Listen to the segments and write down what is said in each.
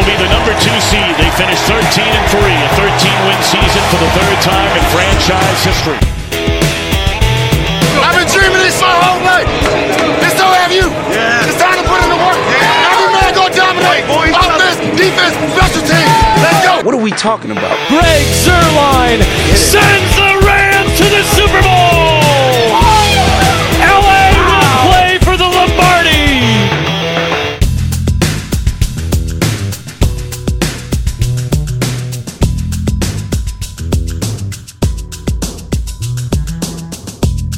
will be the number two seed. They finished 13 and 3, a 13 win season for the third time in franchise history. I've been dreaming this my whole life. And so have you. Yeah. It's time to put in the work. Yeah. Every man go dominate. Offense, defense, special teams. Let's go. What are we talking about? Greg Zerline sends the Rams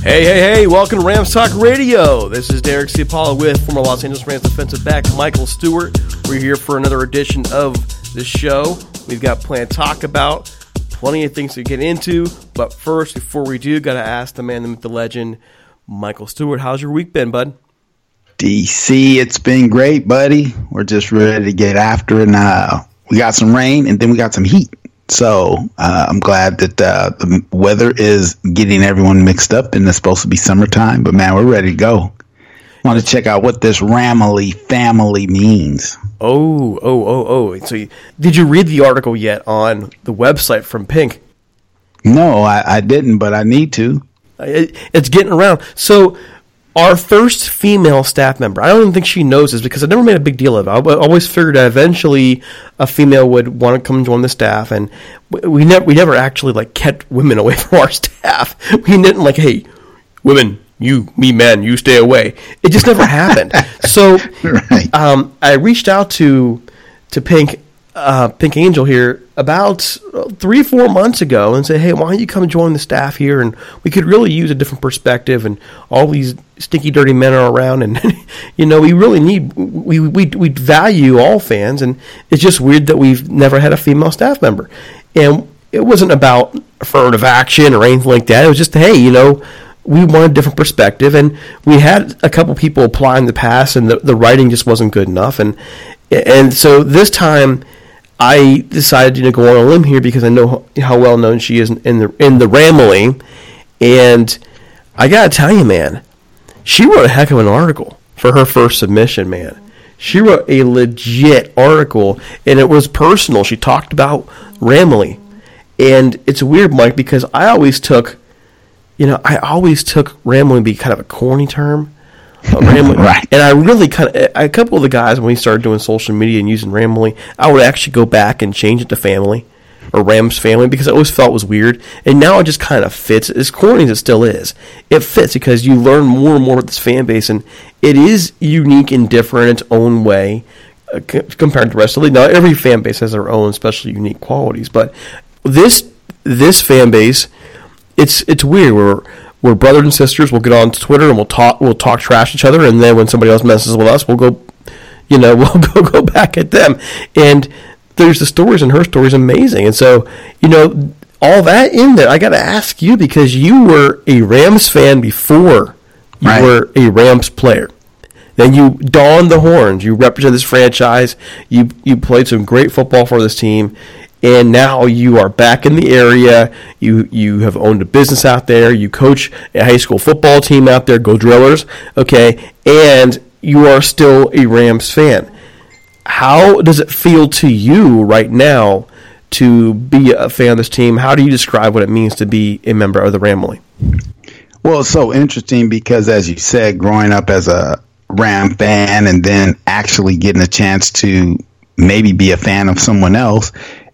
Hey, hey, hey, welcome to Rams Talk Radio. This is Derek Ciapala with former Los Angeles Rams defensive back Michael Stewart. We're here for another edition of the show. We've got plenty to talk about, plenty of things to get into. But first, before we do, got to ask the man, the myth, the legend, Michael Stewart. How's your week been, bud? DC, it's been great, buddy. We're just ready to get after it now. We got some rain and then we got some heat. So uh, I'm glad that uh, the weather is getting everyone mixed up and it's supposed to be summertime. But man, we're ready to go. Want to check out what this Ramily family means. Oh, oh, oh, oh. So, you, did you read the article yet on the website from Pink? No, I, I didn't, but I need to. It, it's getting around. So, our first female staff member, I don't even think she knows this because I never made a big deal of it. I always figured that eventually a female would want to come join the staff, and we, never we never actually like kept women away from our staff. We didn't like, hey, women, you, me, men, you stay away. It just never happened. So, Right. um, I reached out to to Pink uh, Pink Angel here about three four months ago and said, "Hey, why don't you come join the staff here? And we could really use a different perspective. And all these stinky, dirty men are around, and you know we really need we we we value all fans, and it's just weird that we've never had a female staff member. And it wasn't about affirmative action or anything like that. It was just, hey, you know." we want a different perspective, and we had a couple people apply in the past, and the, the writing just wasn't good enough, and and so this time. I decided to go on a limb here because I know how well known she is in the in the Ramily, and I gotta tell you, man, she wrote a heck of an article for her first submission, man. She wrote a legit article, and it was personal. She talked about Ramily, and it's weird, Mike, because I always took, you know, I always took Ramily to be kind of a corny term. Ramily, Right. And I really kind of a couple of the guys when we started doing social media and using Ramily, I would actually go back and change it to family or Rams family because I always felt it was weird. And now it just kind of fits. As corny as it still is, it fits because you learn more and more about this fan base, and it is unique and different in its own way uh, c- compared to the rest of the league. Now, every fan base has their own especially unique qualities, but this this fan base, it's it's weird. We're brothers and sisters. We'll get on Twitter and we'll talk we'll talk trash to each other, and then when somebody else messes with us, we'll go, you know, we'll go go back at them. And there's the stories, and her story is amazing. And so, you know, all that in there, I got to ask you because you were a Rams fan before you Right. were a Rams player. Then you donned the horns. You represent this franchise. You you played some great football for this team, and now you are back in the area. You you have owned a business out there. You coach a high school football team out there. Go Drillers, okay? And you are still a Rams fan. How does it feel to you right now to be a fan of this team? How do you describe what it means to be a member of the Ramily? Well, it's so interesting because, as you said, growing up as a Ram fan and then actually getting a chance to maybe be a fan of someone else,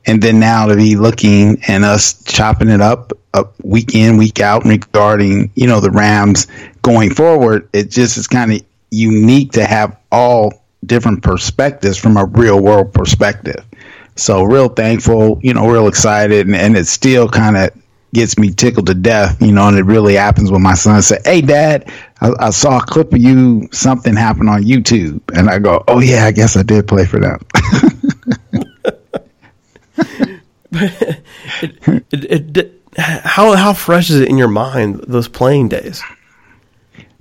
and then now to be looking and us chopping it up, up week in, week out regarding you know the Rams going forward, it just is kind of unique to have all different perspectives from a real world perspective. So real thankful, you know, real excited, and, and it still kind of gets me tickled to death, you know, and it really happens when my son said, "Hey, Dad, I, I saw a clip of you. Something happened on YouTube," and I go, "Oh yeah, I guess I did play for them." It, it, how how fresh is it in your mind those playing days?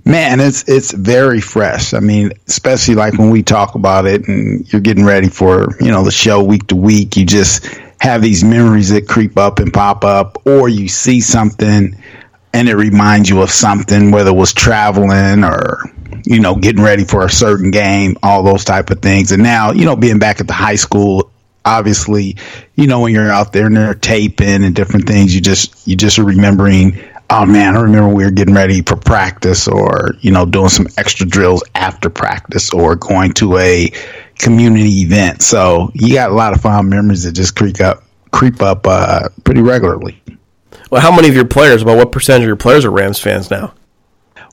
Man, it's it's very fresh. I mean, especially like when we talk about it and you're getting ready for, you know, the show week to week, you just have these memories that creep up and pop up or you see something and it reminds you of something whether it was traveling or you know, getting ready for a certain game, all those type of things. And now, you know, being back at the high school, obviously, you know, when you're out there and they're taping and different things, you just you just are remembering oh man, I remember we were getting ready for practice or, you know, doing some extra drills after practice or going to a community event. So you got a lot of fond memories that just creep up creep up uh, pretty regularly. Well, how many of your players, about what percentage of your players are Rams fans now?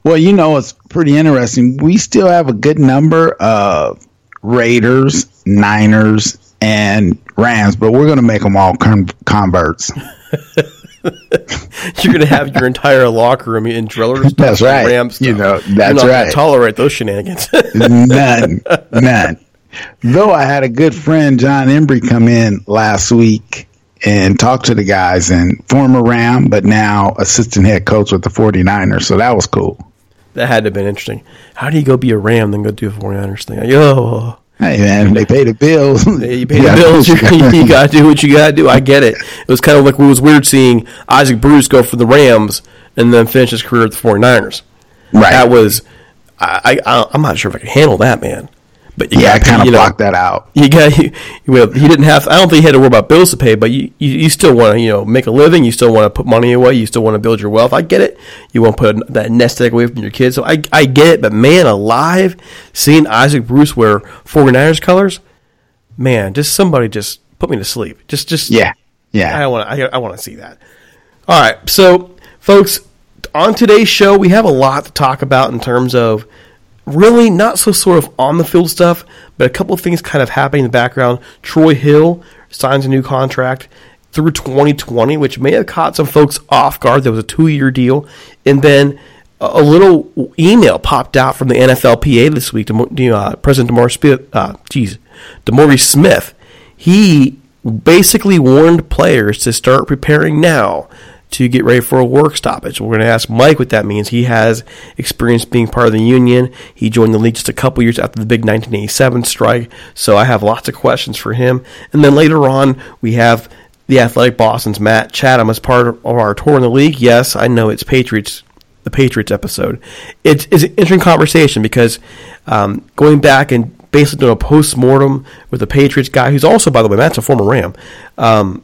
Well, you know, it's pretty interesting. We still have a good number of Raiders, Niners, and Rams, but we're going to make them all con- converts. You're going to have your entire locker room in drillers. That's right. Rams. You know, You're that's not right. Tolerate those shenanigans. none, none. Though I had a good friend, Jon Embree, come in last week and talk to the guys and former Ram, but now assistant head coach with the 49ers. So that was cool. that had to have been interesting. How do you go be a Ram then go do a 49ers thing? Yo, Hey, man, they pay the bills. you pay Yeah. the bills. You, you got to do what you got to do. I get it. It was kind of like it was weird seeing Isaac Bruce go for the Rams and then finish his career at the 49ers. Right. That was, I, I, I'm not sure if I can handle that, man. But you yeah, I kind of you know, blocked that out. You got you, well, he didn't have. I don't think he had to worry about bills to pay, but you, you, you still want to you know make a living. You still want to put money away. You still want to build your wealth. I get it. You want to put that nest egg away from your kids. So I I get it. But man, alive, seeing Isaac Bruce wear 49ers colors, man, just somebody just put me to sleep. Just just Yeah. Yeah. I want. I, I want to see that. All right, so folks, on today's show, we have a lot to talk about in terms of really not so sort of on the field stuff, but a couple of things kind of happening in the background. Troy Hill signs a new contract through 2020, which may have caught some folks off guard. There was a two-year deal, and then a little email popped out from the NFLPA this week. to uh, President DeMaurice Smith, uh, geez, Smith, he basically warned players to start preparing now to get ready for a work stoppage. We're going to ask Mike what that means. He has experience being part of the union. He joined the league just a couple years after the big 1987 strike. So I have lots of questions for him. And then later on, we have the Athletic Boston's Matt Chatham as part of our tour in the league. Yes, I know it's Patriots, the Patriots episode. It's, an interesting conversation because um, going back and basically doing a post mortem with the Patriots guy, who's also, by the way, Matt's a former Ram. Um,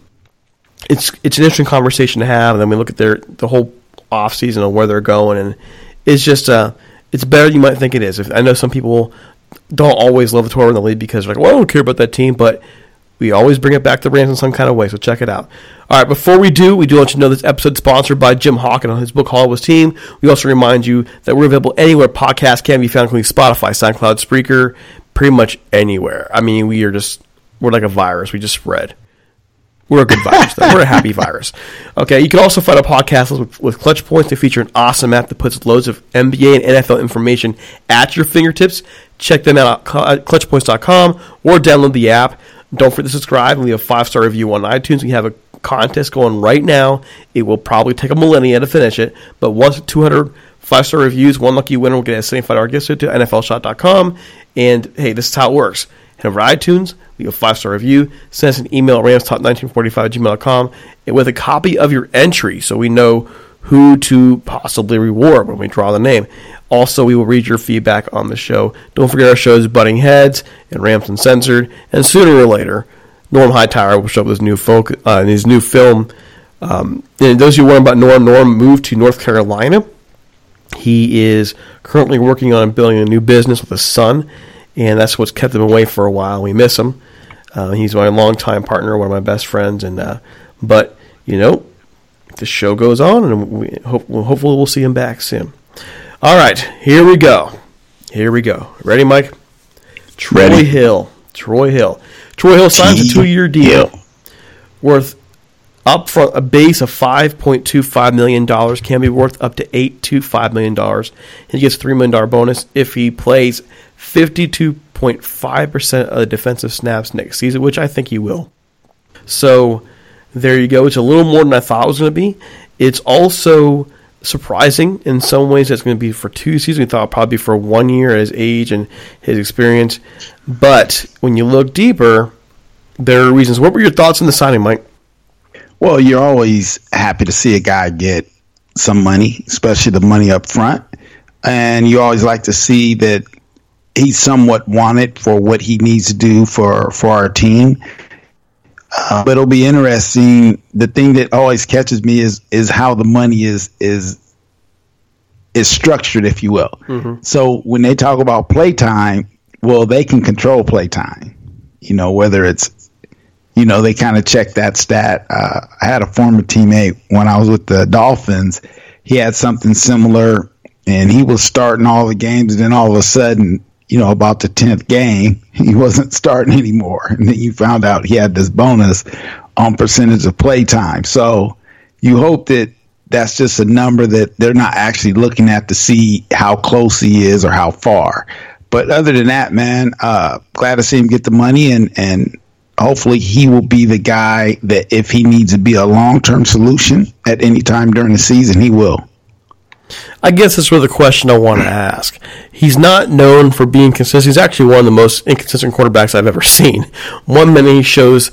it's it's an interesting conversation to have, and then we look at their the whole off season of where they're going, and it's just uh, it's better than you might think it is. If, I know some people don't always love the tour in the league because they're like, well, I don't care about that team, but we always bring it back to Rams in some kind of way. So check it out. All right, before we do, we do want you to know this episode is sponsored by Jim Hawken on his book Hollywood's Team. We also remind you that we're available anywhere podcasts can be found, including Spotify, SoundCloud, Spreaker, pretty much anywhere. I mean, we are just we're like a virus. We just spread. We're a good virus, though. We're a happy virus. Okay, you can also find a podcast with, with Clutch Points. They feature an awesome app that puts loads of NBA and NFL information at your fingertips. Check them out at clutchpoints.com or download the app. Don't forget to subscribe and leave a five star review on iTunes. We have a contest going right now. It will probably take a millennia to finish it, but once 200 five star reviews, one lucky winner will get a $75 gift card to NFLshot.com. And hey, this is how it works. Head over to iTunes, leave a five star review, send us an email at ramstop1945 at gmail.com with a copy of your entry so we know who to possibly reward when we draw the name. Also, we will read your feedback on the show. Don't forget our shows Butting Heads and Rams Uncensored, and sooner or later, Norm Hightower will show up with his new folk, uh, his new film. Um, and those you wondering about Norm, Norm moved to North Carolina. He is currently working on building a new business with his son, and that's what's kept him away for a while. We miss him. Uh, he's my longtime partner, one of my best friends, and uh, but you know, the show goes on, and we hope, well, hopefully we'll see him back soon. All right, here we go. Here we go. Ready, Mike? Troy Ready. Hill. Troy Hill. Troy Hill signs a two-year deal worth up front a base of five point two five million dollars can be worth up to eight to five million dollars. He gets a three million dollar bonus if he plays fifty two point five percent of the defensive snaps next season, which I think he will. So there you go. It's a little more than I thought it was going to be. It's also surprising in some ways that it's going to be for two seasons. We thought probably for one year at his age and his experience. But when you look deeper, there are reasons. What were your thoughts on the signing, Mike? Well, you're always happy to see a guy get some money, especially the money up front. And you always like to see that he's somewhat wanted for what he needs to do for, for our team. Uh, but it'll be interesting. The thing that always catches me is is how the money is is is structured, if you will. So when they talk about playtime, well, they can control playtime. You know, whether it's you know, they kind of check that stat. Uh, I had a former teammate when I was with the Dolphins. He had something similar, and he was starting all the games, and then all of a sudden, you know, about the tenth game, he wasn't starting anymore, and then you found out he had this bonus on percentage of play time. So you hope that that's just a number that they're not actually looking at to see how close he is or how far. But other than that, man, uh, glad to see him get the money and and hopefully he will be the guy that if he needs to be a long term solution at any time during the season, he will. I guess that's really the question I want to ask. He's not known for being consistent. He's actually one of the most inconsistent quarterbacks I've ever seen. One minute he shows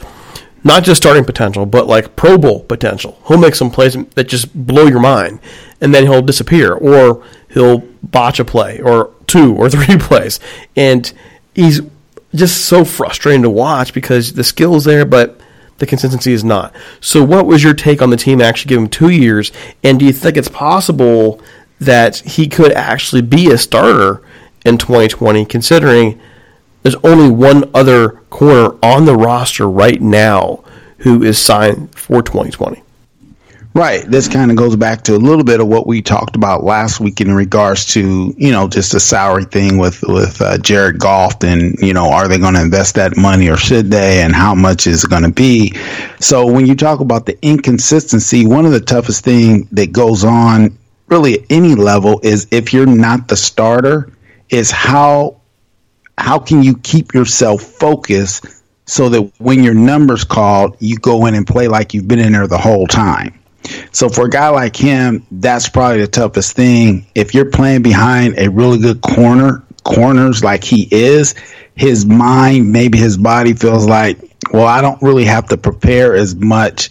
not just starting potential, but like Pro Bowl potential. He'll make some plays that just blow your mind, and then he'll disappear, or he'll botch a play, or two or three plays, and he's just so frustrating to watch because the skill's there, but the consistency is not. So, what was your take on the team actually giving him two years? And do you think it's possible that he could actually be a starter in 2020, considering there's only one other corner on the roster right now who is signed for 2020? Right. This kind of goes back to a little bit of what we talked about last week in regards to, you know, just the salary thing with, with uh, Jared Goff and, you know, are they going to invest that money or should they and how much is it going to be? So when you talk about the inconsistency, one of the toughest thing that goes on really at any level is if you're not the starter is how, how can you keep yourself focused so that when your number's called, you go in and play like you've been in there the whole time? So for a guy like him, that's probably the toughest thing. If you're playing behind a really good corner, corners like he is, his mind, maybe his body feels like, well, I don't really have to prepare as much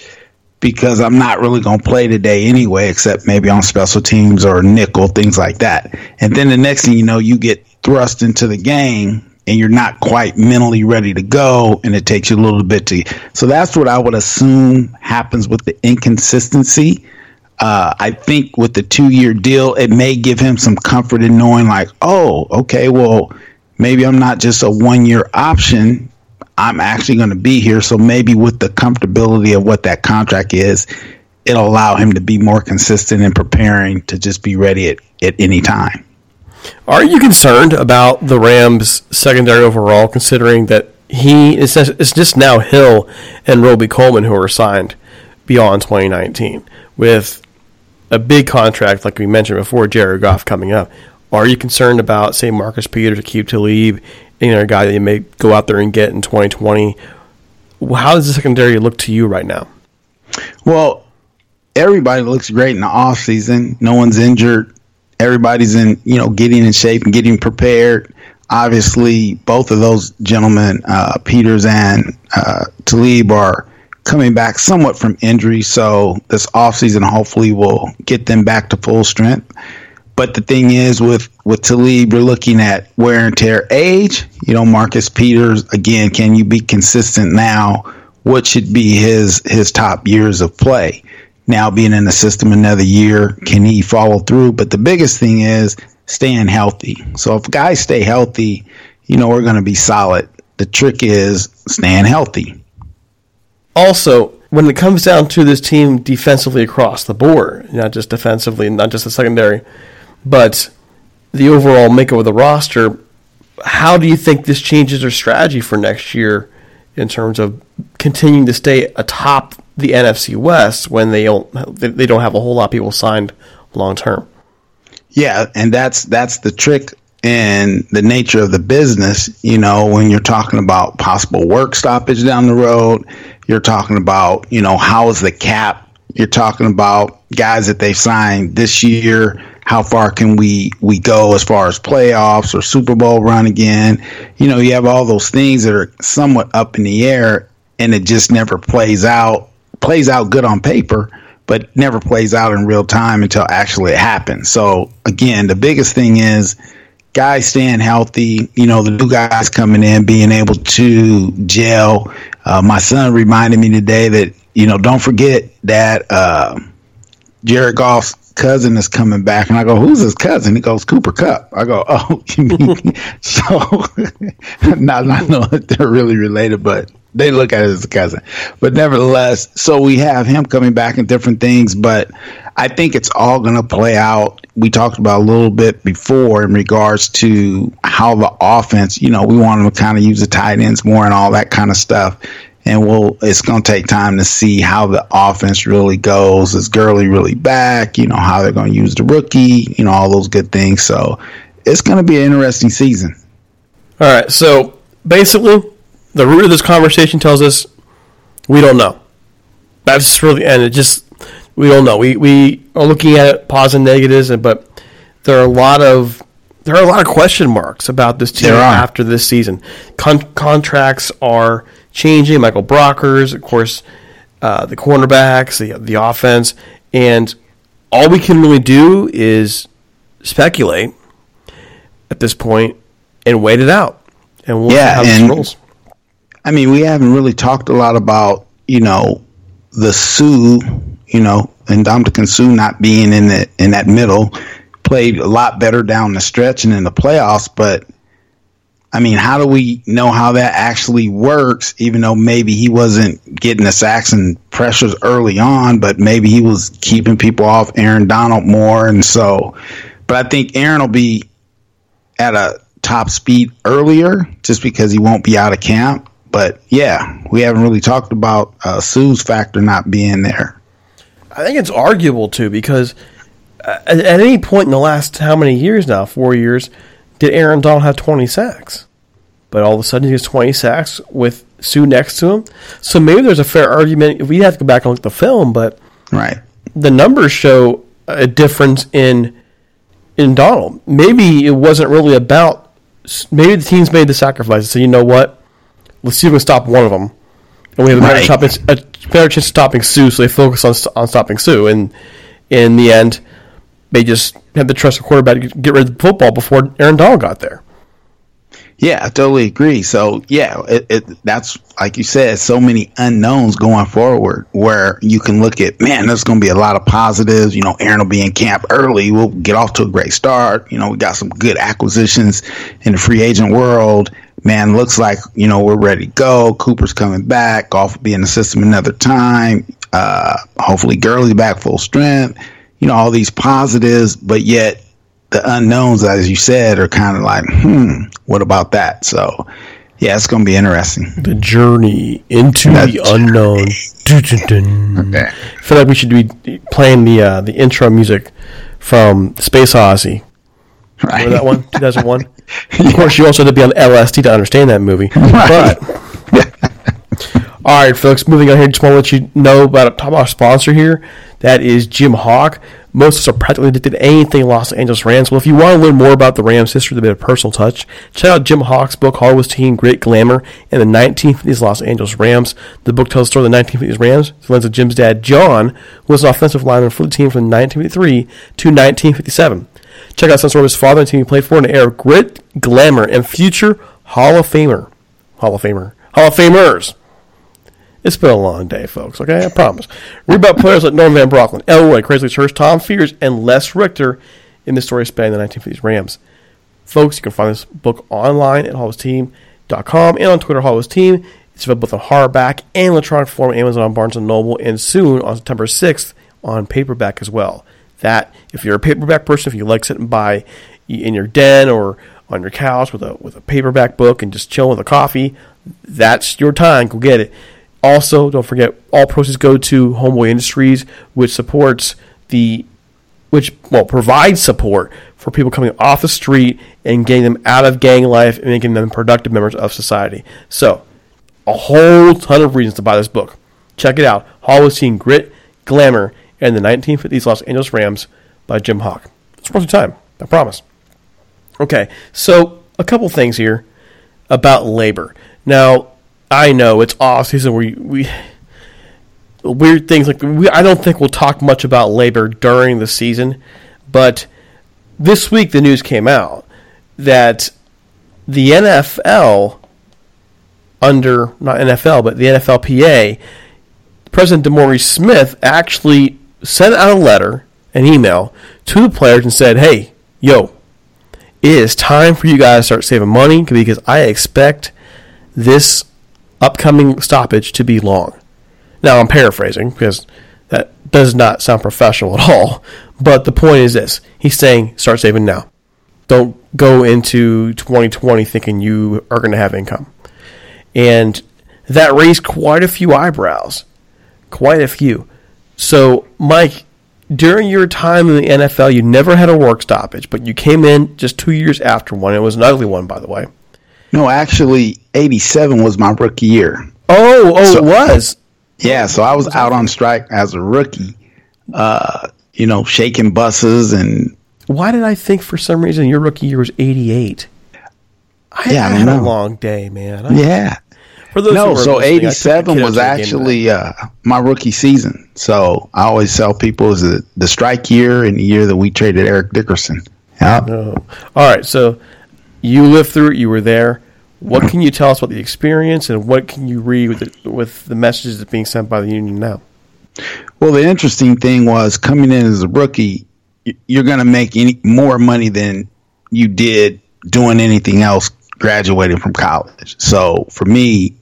because I'm not really going to play today anyway, except maybe on special teams or nickel, things like that. And then the next thing you know, you get thrust into the game and you're not quite mentally ready to go and it takes you a little bit to so that's what i would assume happens with the inconsistency. Uh, i think with the two year deal it may give him some comfort in knowing like oh okay well maybe i'm not just a one year option. I'm actually going to be here. So maybe with the comfortability of what that contract is it'll allow him to be more consistent in preparing to just be ready at, at any time Are you concerned about the Rams' secondary overall, considering that he it's just, now Hill and Robey-Coleman who are signed beyond 2019 with a big contract, like we mentioned before, Jared Goff coming up. Are you concerned about, say, Marcus Peters, Aqib Talib, any other guy that you may go out there and get in 2020? How does the secondary look to you right now? Well, everybody looks great in the off season. No one's injured. Everybody's in, you know, getting in shape and getting prepared. Obviously, both of those gentlemen, uh, Peters and uh, Talib, are coming back somewhat from injury. So this offseason hopefully will get them back to full strength. But the thing is, with with Talib, you're looking at wear and tear, age. You know, Marcus Peters again. Can you be consistent now? What should be his his top years of play? Now being in the system another year, can he follow through? But the biggest thing is staying healthy. So if guys stay healthy, you know we're going to be solid. The trick is staying healthy. Also, when it comes down to this team defensively across the board, not just defensively, not just the secondary, but the overall makeup of the roster, how do you think this changes their strategy for next year in terms of continuing to stay atop the NFC West when they don't they don't have a whole lot of people signed long term? Yeah, and that's that's the trick and the nature of the business. You know, when you're talking about possible work stoppage down the road, you're talking about you know how is the cap. You're talking about guys that they've signed this year. How far can we we go as far as playoffs or Super Bowl run again? You know, you have all those things that are somewhat up in the air, and it just never plays out. Plays out good on paper, but never plays out in real time until actually it happens. So again, the biggest thing is guys staying healthy. You know, the new guys coming in, being able to gel. Uh, my son reminded me today that you know, don't forget that uh, Jared Goff's cousin is coming back, and I go, "Who's his cousin?" He goes, "Cooper Kupp." I go, "Oh, you mean so?" not not know that they're really related, but they look at it as a cousin. But nevertheless, so we have him coming back and different things, but I think it's all going to play out. We talked about a little bit before in regards to how the offense, you know, we want them to kind of use the tight ends more and all that kind of stuff. And we'll, it's going to take time to see how the offense really goes. Is Gurley really back? You know, how they're going to use the rookie, you know, all those good things. So it's going to be an interesting season. All right, so basically, the root of this conversation tells us we don't know. That's really, and it just we don't know. We we are looking at it, positives and negatives, and- but there are a lot of there are a lot of question marks about this team after this season. Con- contracts are changing. Michael Brockers, of course, uh, the cornerbacks, the the offense, and all we can really do is speculate at this point and wait it out, and we'll Yeah, see how this and- rolls. I mean, we haven't really talked a lot about, you know, the Suh, you know, and Ndamukong Suh not being in the in that middle, played a lot better down the stretch and in the playoffs. But I mean, how do we know how that actually works? Even though maybe he wasn't getting the sacks and pressures early on, but maybe he was keeping people off Aaron Donald more, and so. But I think Aaron will be at a top speed earlier just because he won't be out of camp. But yeah, we haven't really talked about uh, Suh's factor not being there. I think it's arguable too because uh, at, at any point in the last how many years now, four years, did Aaron Donald have 20 sacks? But all of a sudden he has 20 sacks with Sue next to him. So maybe there's a fair argument. We have to go back and look at the film, but Right. the numbers show a difference in in Donald. Maybe it wasn't really about. Maybe the teams made the sacrifice said, you know what, let's see if we can stop one of them, and we have a better, Right. chance, a better chance of stopping Suh. So they focus on on stopping Suh, and in the end, they just had to trust the quarterback to get rid of the football before Aaron Donald got there. Yeah, I totally agree. So yeah, it, it that's like you said, so many unknowns going forward where you can look at, man, there's going to be a lot of positives. You know, Aaron will be in camp early. We'll get off to a great start. You know, we got some good acquisitions in the free agent world. Man, looks like, you know, we're ready to go. Cooper's coming back. Goff will be in the system another time. Uh, hopefully Gurley back full strength. You know, all these positives, but yet the unknowns, as you said, are kind of like, hmm, what about that? So, yeah, it's going to be interesting. The journey into That the unknown. Okay. I feel like we should be playing the uh, the intro music from Space Odyssey. Right. Remember that one, 2001? Of course, you also had to be on LSD to understand that movie. But, all right, folks, moving on here, just want to let you know about a top our sponsor here. That is Jim Hock. Most of us are practically addicted to anything Los Angeles Rams. Well, if you want to learn more about the Rams' history a bit of personal touch, check out Jim Hock's book, Hollywood's Team, Great Glamour and the 1950s Los Angeles Rams. The book tells the story of the 1950s Rams through the lens of Jim's dad, John, who was an offensive lineman for the team from 1953 to 1957. Check out some father and team he played for in the era of grit, glamour, and future Hall of Famer. Hall of Famer. Hall of Famers. It's been a long day, folks, okay? I promise. Read about players like Norman Van Brocklin, Elroy, Crazy Church, Tom Fears, and Les Richter in the story spanning the 1950s Rams. Folks, you can find this book online at hollisteam.com and on Twitter, Hollis Team. It's available both on hardback and electronic form Amazon, Barnes & Noble, and soon on September 6th on paperback as well. That, if you're a paperback person, if you like sitting by in your den or on your couch with a with a paperback book and just chilling with a coffee, that's your time. Go get it. Also, don't forget all proceeds go to Homeboy Industries, which supports the which well provides support for people coming off the street and getting them out of gang life and making them productive members of society. So, a whole ton of reasons to buy this book. Check it out. Hall was Teen Grit, Glamour, and the 1950s Los Angeles Rams by Jim Hock. It's worth your time. I promise. Okay, so a couple things here about labor. Now, I know it's off season where we weird things like we, I don't think we'll talk much about labor during the season, but this week the news came out that the NFL under not NFL but the NFLPA President DeMaurice Smith actually sent out a letter, an email to the players and said, "Hey, yo, it is time for you guys to start saving money because I expect this upcoming stoppage to be long." Now I'm paraphrasing because that does not sound professional at all. But the point is this: he's saying start saving now. Don't go into 2020 thinking you are going to have income. And that raised quite a few eyebrows, quite a few. So, Mike, during your time in the NFL, you never had a work stoppage, but you came in just two years after one. It was an ugly one, by the way. No, actually, 87 was my rookie year. Oh, oh, So- it was. Yeah, so I was out on strike as a rookie, uh, you know, shaking buses and Why did I think for some reason your rookie year was 88? I, Yeah, I I don't had a long day, man. I- yeah. For those No, so listening, I took the 87 was to a game actually uh, my rookie season. So I always tell people is the, the strike year and the year that we traded Eric Dickerson. Yeah. Oh. All right, so you lived through it. You were there. What can you tell us about the experience, and what can you read with the, with the messages that's being sent by the union now? Well, the interesting thing was coming in as a rookie, you're going to make any more money than you did doing anything else graduating from college. So for me,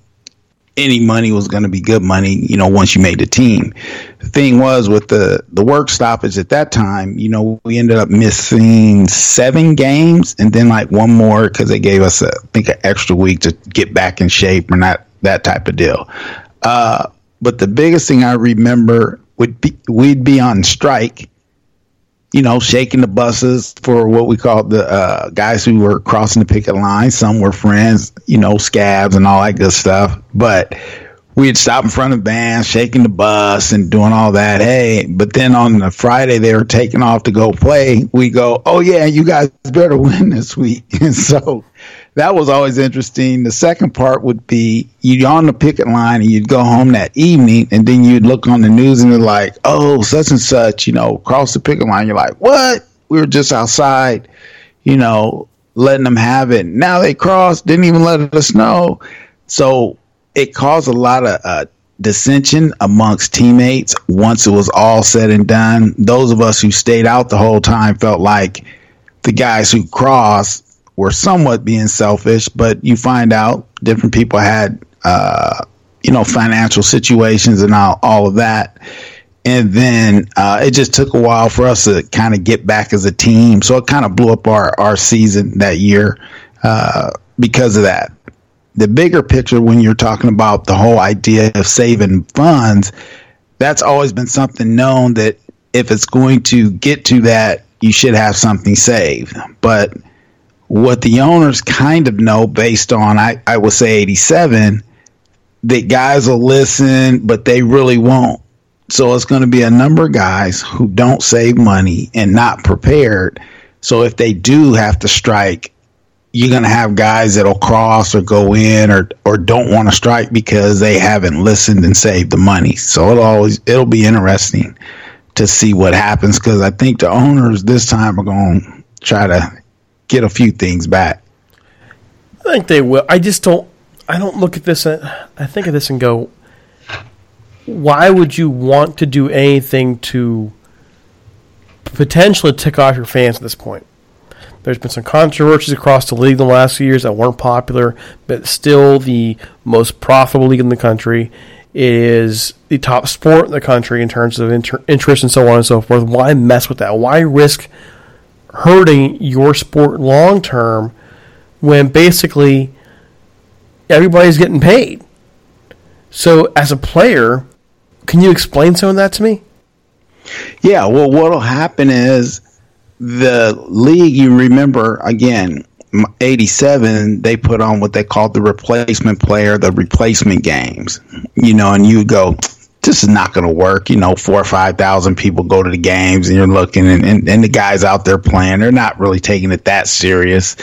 any money was going to be good money, you know, once you made the team. The thing was with the, the work stoppage at that time, you know, we ended up missing seven games and then like one more because they gave us, a, I think, an extra week to get back in shape or not that type of deal. Uh, but the biggest thing I remember would be we'd be on strike, you know, shaking the buses for what we called the uh, guys who were crossing the picket line. Some were friends, you know, scabs and all that good stuff. But we'd stop in front of bands, shaking the bus and doing all that. Hey, but then on the Friday they were taking off to go play. We go, oh yeah, you guys better win this week. And so that was always interesting. The second part would be you'd on the picket line and you'd go home that evening and then you'd look on the news and they're like, oh, such and such, you know, cross the picket line. You're like, what? We were just outside, you know, letting them have it. Now they crossed, didn't even let us know. So it caused a lot of uh, dissension amongst teammates once it was all said and done. Those of us who stayed out the whole time felt like the guys who crossed were somewhat being selfish, but you find out different people had, uh, you know, financial situations and all, all of that. And then uh, it just took a while for us to kind of get back as a team. So it kind of blew up our, our season that year uh, because of that the bigger picture when you're talking about the whole idea of saving funds, that's always been something known that if it's going to get to that, you should have something saved. But what the owners kind of know based on, I, I would say 87, that guys will listen, but they really won't. So it's going to be a number of guys who don't save money and not prepared. So if they do have to strike, you're going to have guys that'll cross or go in or or don't want to strike because they haven't listened and saved the money. So it'll always it'll be interesting to see what happens because I think the owners this time are going to try to get a few things back. I think they will. I just don't. I don't look at this. uh, I think of this and go, why would you want to do anything to potentially tick off your fans at this point? There's been some controversies across the league in the last few years that weren't popular, but still the most profitable league in the country. Is the top sport in the country in terms of inter- interest and so on and so forth. Why mess with that? Why risk hurting your sport long term when basically everybody's getting paid? So, as a player, can you explain some of that to me? Yeah, well, what'll happen is the league, you remember again, 87, they put on what they called the replacement player, the replacement games, you know, and you go, this is not going to work. You know, four or 5,000 people go to the games and you're looking and, and, and the guys out there playing, they're not really taking it that serious.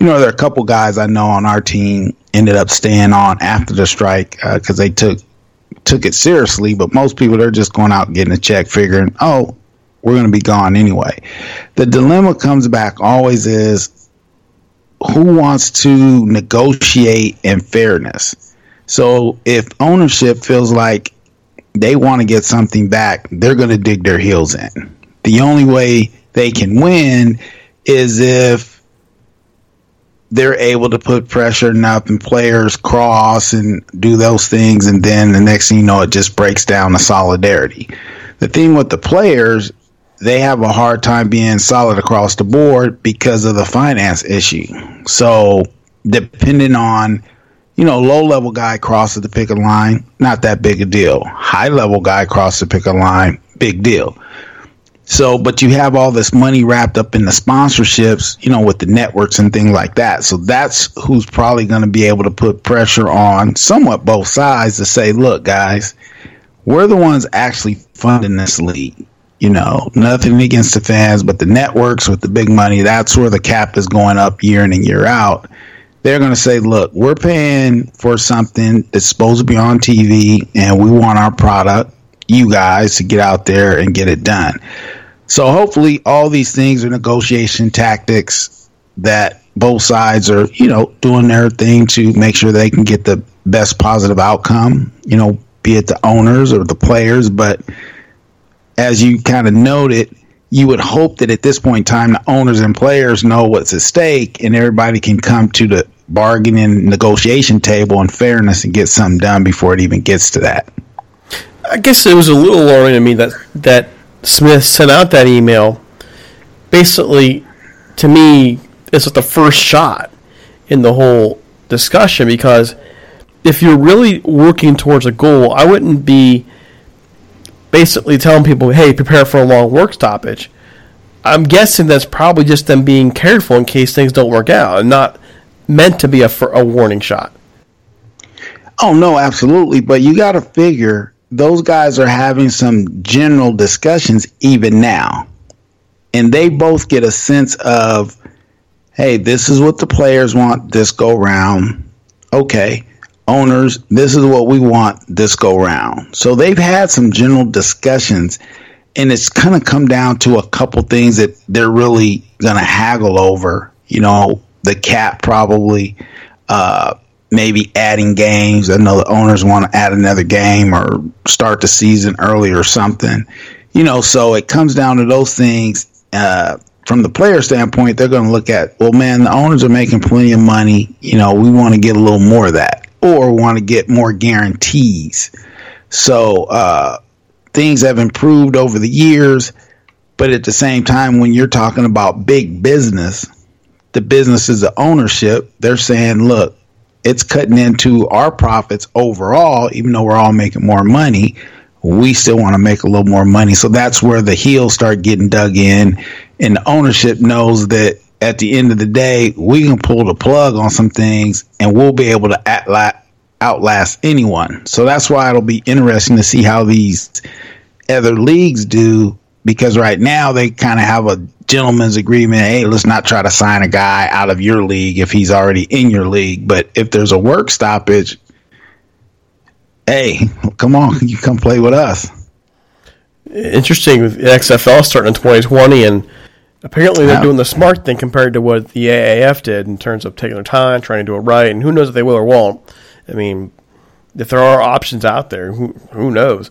You know, there are a couple guys I know on our team ended up staying on after the strike because uh, they took took it seriously, but most people they're just going out getting a check, figuring, oh, we're going to be gone anyway. The dilemma comes back always is who wants to negotiate in fairness. So if ownership feels like they want to get something back, they're going to dig their heels in. The only way they can win is if they're able to put pressure enough and players cross and do those things and then the next thing you know it just breaks down the solidarity. The thing with the players they have a hard time being solid across the board because of the finance issue. So, depending on, you know, low level guy crosses the picket line, not that big a deal. High level guy crosses the picket line, big deal. So, but you have all this money wrapped up in the sponsorships, you know, with the networks and things like that. So that's who's probably going to be able to put pressure on somewhat both sides to say, look, guys, we're the ones actually funding this league you know, nothing against the fans, but the networks with the big money, that's where the cap is going up year in and year out. They're going to say, look, we're paying for something that's supposed to be on TV, and we want our product, you guys, to get out there and get it done. So hopefully, all these things are negotiation tactics that both sides are, you know, doing their thing to make sure they can get the best positive outcome, you know, be it the owners or the players, but as you kind of noted, you would hope that at this point in time, the owners and players know what's at stake and everybody can come to the bargaining negotiation table in fairness and get something done before it even gets to that. I guess it was a little alarming to me that, that Smith sent out that email. Basically, to me, it's like the first shot in the whole discussion because if you're really working towards a goal, I wouldn't be basically telling people, hey, prepare for a long work stoppage. I'm guessing that's probably just them being careful in case things don't work out and not meant to be a, a warning shot. Oh no, absolutely. But you got to figure those guys are having some general discussions even now, and they both get a sense of, hey, this is what the players want this go round. Okay, owners, this is what we want this go round. So they've had some general discussions, and it's kind of come down to a couple things that they're really going to haggle over. You know, the cap probably. Uh, maybe adding games. I know the owners want to add another game or start the season early or something. You know, so it comes down to those things. Uh, from the player standpoint, they're going to look at, well, man, the owners are making plenty of money. You know, we want to get a little more of that or want to get more guarantees. So, uh, things have improved over the years. But at the same time, when you're talking about big business, the businesses of ownership, they're saying, look, it's cutting into our profits overall, even though we're all making more money. We still want to make a little more money. So that's where the heels start getting dug in. And the ownership knows that at the end of the day, we can pull the plug on some things and we'll be able to outlast anyone. So that's why it'll be interesting to see how these other leagues do because right now they kind of have a gentleman's agreement. Hey, let's not try to sign a guy out of your league if he's already in your league. But if there's a work stoppage, hey, come on, you come play with us. Interesting with XFL starting in 2020, and apparently they're doing the smart thing compared to what the AAF did in terms of taking their time, trying to do it right, and who knows if they will or won't. I mean, if there are options out there, who who knows?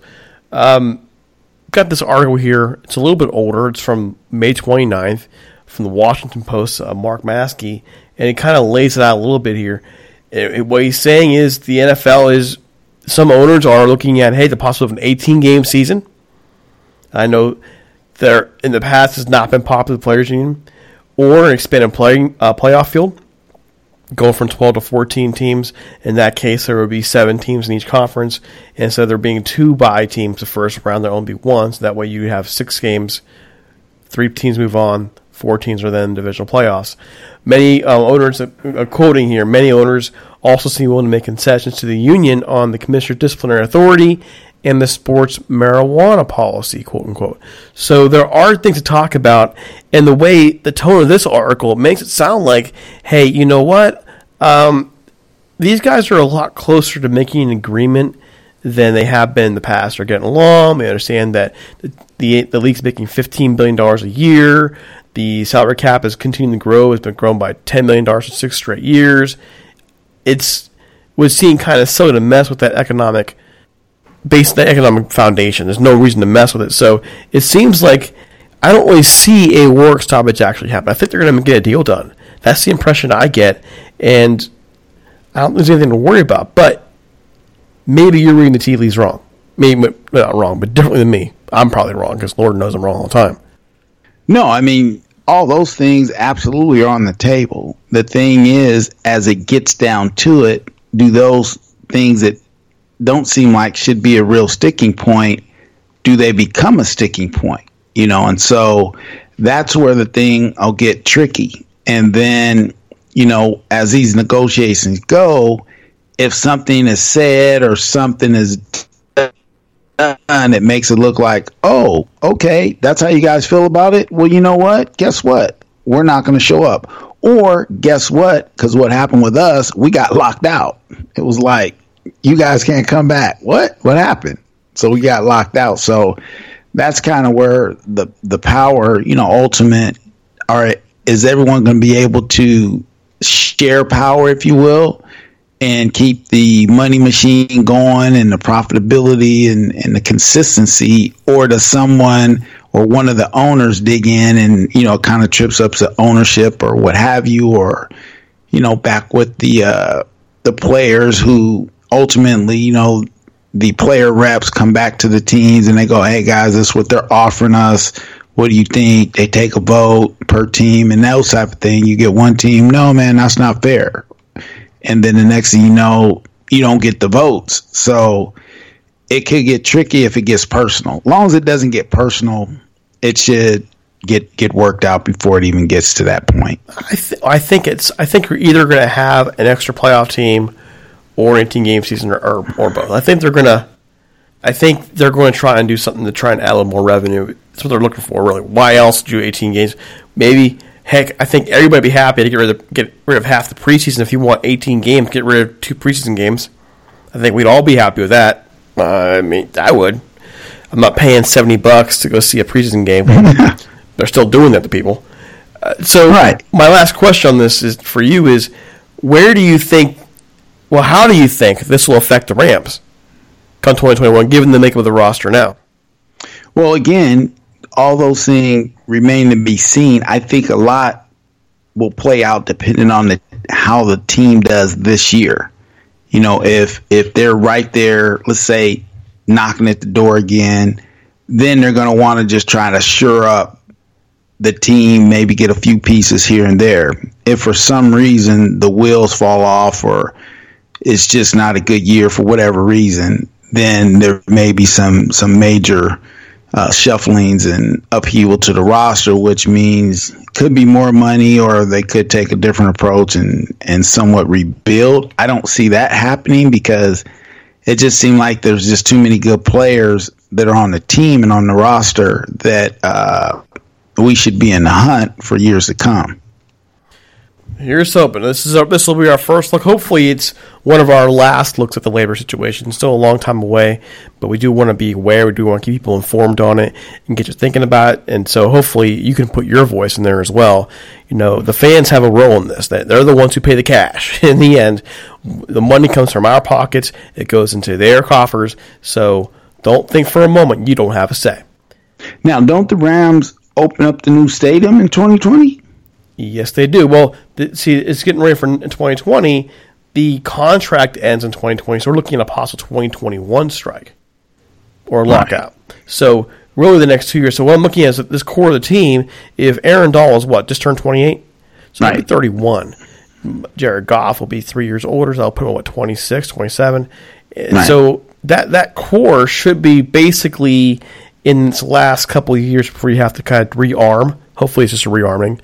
Um, got this article here. It's a little bit older. It's from May 29th from the Washington Post, uh, Mark Maske, and it kind of lays it out a little bit here. It, it, what he's saying is the NFL is some owners are looking at hey the possibility of an 18 game season. I know there in the past has not been popular with players union or an expanded playing uh, playoff field go from 12 to 14 teams. In that case, there would be seven teams in each conference. And instead of there being two bye teams the first round, there only be one. So that way you have six games, three teams move on, four teams are then divisional playoffs. Many uh, owners, uh, quoting here, many owners also seem willing to make concessions to the union on the commissioner's disciplinary authority and the sports marijuana policy, quote unquote. So there are things to talk about, and the way the tone of this article makes it sound like, hey, you know what? Um, these guys are a lot closer to making an agreement than they have been in the past. They're getting along. They understand that the the, the league's making fifteen billion dollars a year. The salary cap is continuing to grow. It's been grown by ten million dollars for six straight years. It's was seen kind of so to mess with that economic based on the economic foundation. There's no reason to mess with it. So it seems like I don't really see a work stoppage actually happen. I think they're going to get a deal done. That's the impression I get, and I don't think there's anything to worry about. But maybe you're reading the tea leaves wrong. Maybe not wrong, but differently than me. I'm probably wrong because Lord knows I'm wrong all the time. No, I mean all those things absolutely are on the table. The thing is, as it gets down to it, do those things that don't seem like should be a real sticking point, do they become a sticking point? You know, and so that's where the thing will get tricky. And then, you know, as these negotiations go, if something is said or something is done, it makes it look like, oh, okay, that's how you guys feel about it. Well, you know what? Guess what? We're not going to show up. Or guess what? Because what happened with us, we got locked out. It was like, you guys can't come back. What? What happened? So we got locked out. So that's kind of where the the power, you know, ultimate. All right, is everyone going to be able to share power, if you will, and keep the money machine going and the profitability and, and the consistency, or does someone or one of the owners dig in and you know kind of trips up the ownership or what have you, or you know back with the uh, the players who ultimately, you know, the player reps come back to the teams and they go, "Hey guys, this is what they're offering us. What do you think?" They take a vote per team and that type of thing. You get one team, no man, that's not fair, and then the next thing you know, you don't get the votes. So it could get tricky if it gets personal. As long as it doesn't get personal, it should get get worked out before it even gets to that point. I, th- I think it's I think you're either going to have an extra playoff team or an 18 game season or, or, or both. I think they're gonna. I think they're going to try and do something to try and add a little more revenue. That's what they're looking for, really. Why else do 18 games? Maybe, heck, I think everybody would be happy to get rid of get rid of half the preseason. If you want 18 games, get rid of two preseason games. I think we'd all be happy with that. Uh, I mean, I would. I'm not paying 70 bucks to go see a preseason game. they're still doing that to people. Uh, so, Right. my last question on this is for you is, where do you think? Well, how do you think this will affect the Rams come 2021, given the makeup of the roster now? Well, again, all those things remain to be seen. I think a lot will play out depending on the how the team does this year. You know, if if they're right there, let's say knocking at the door again, then they're going to want to just try to shore up the team, maybe get a few pieces here and there. If for some reason the wheels fall off or it's just not a good year for whatever reason, then there may be some some major uh, shufflings and upheaval to the roster, which means could be more money or they could take a different approach and and somewhat rebuild. I don't see that happening because it just seemed like there's just too many good players that are on the team and on the roster that uh, we should be in the hunt for years to come. Here's hoping. This is our, this will be our first look. Hopefully, it's one of our last looks at the labor situation. Still a long time away, but we do want to be aware. We do want to keep people informed on it and get you thinking about it. And so, hopefully, you can put your voice in there as well. You know, the fans have a role in this. They're the ones who pay the cash. In the end, the money comes from our pockets. It goes into their coffers. So, don't think for a moment you don't have a say. Now, don't the Rams open up the new stadium in 2020? Yes, they do. Well, see, it's getting ready for n- 2020. The contract ends in 2020, so we're looking at a possible 2021 strike or lockout. So really, the next two years. So what I'm looking at is this core of the team. If Aaron Donald is what just turned 28, so he'll be 31. Jared Goff will be three years older. So I'll put him at what 26, 27. Right. So that that core should be basically in its last couple of years before you have to kind of rearm. Hopefully, it's just a rearming.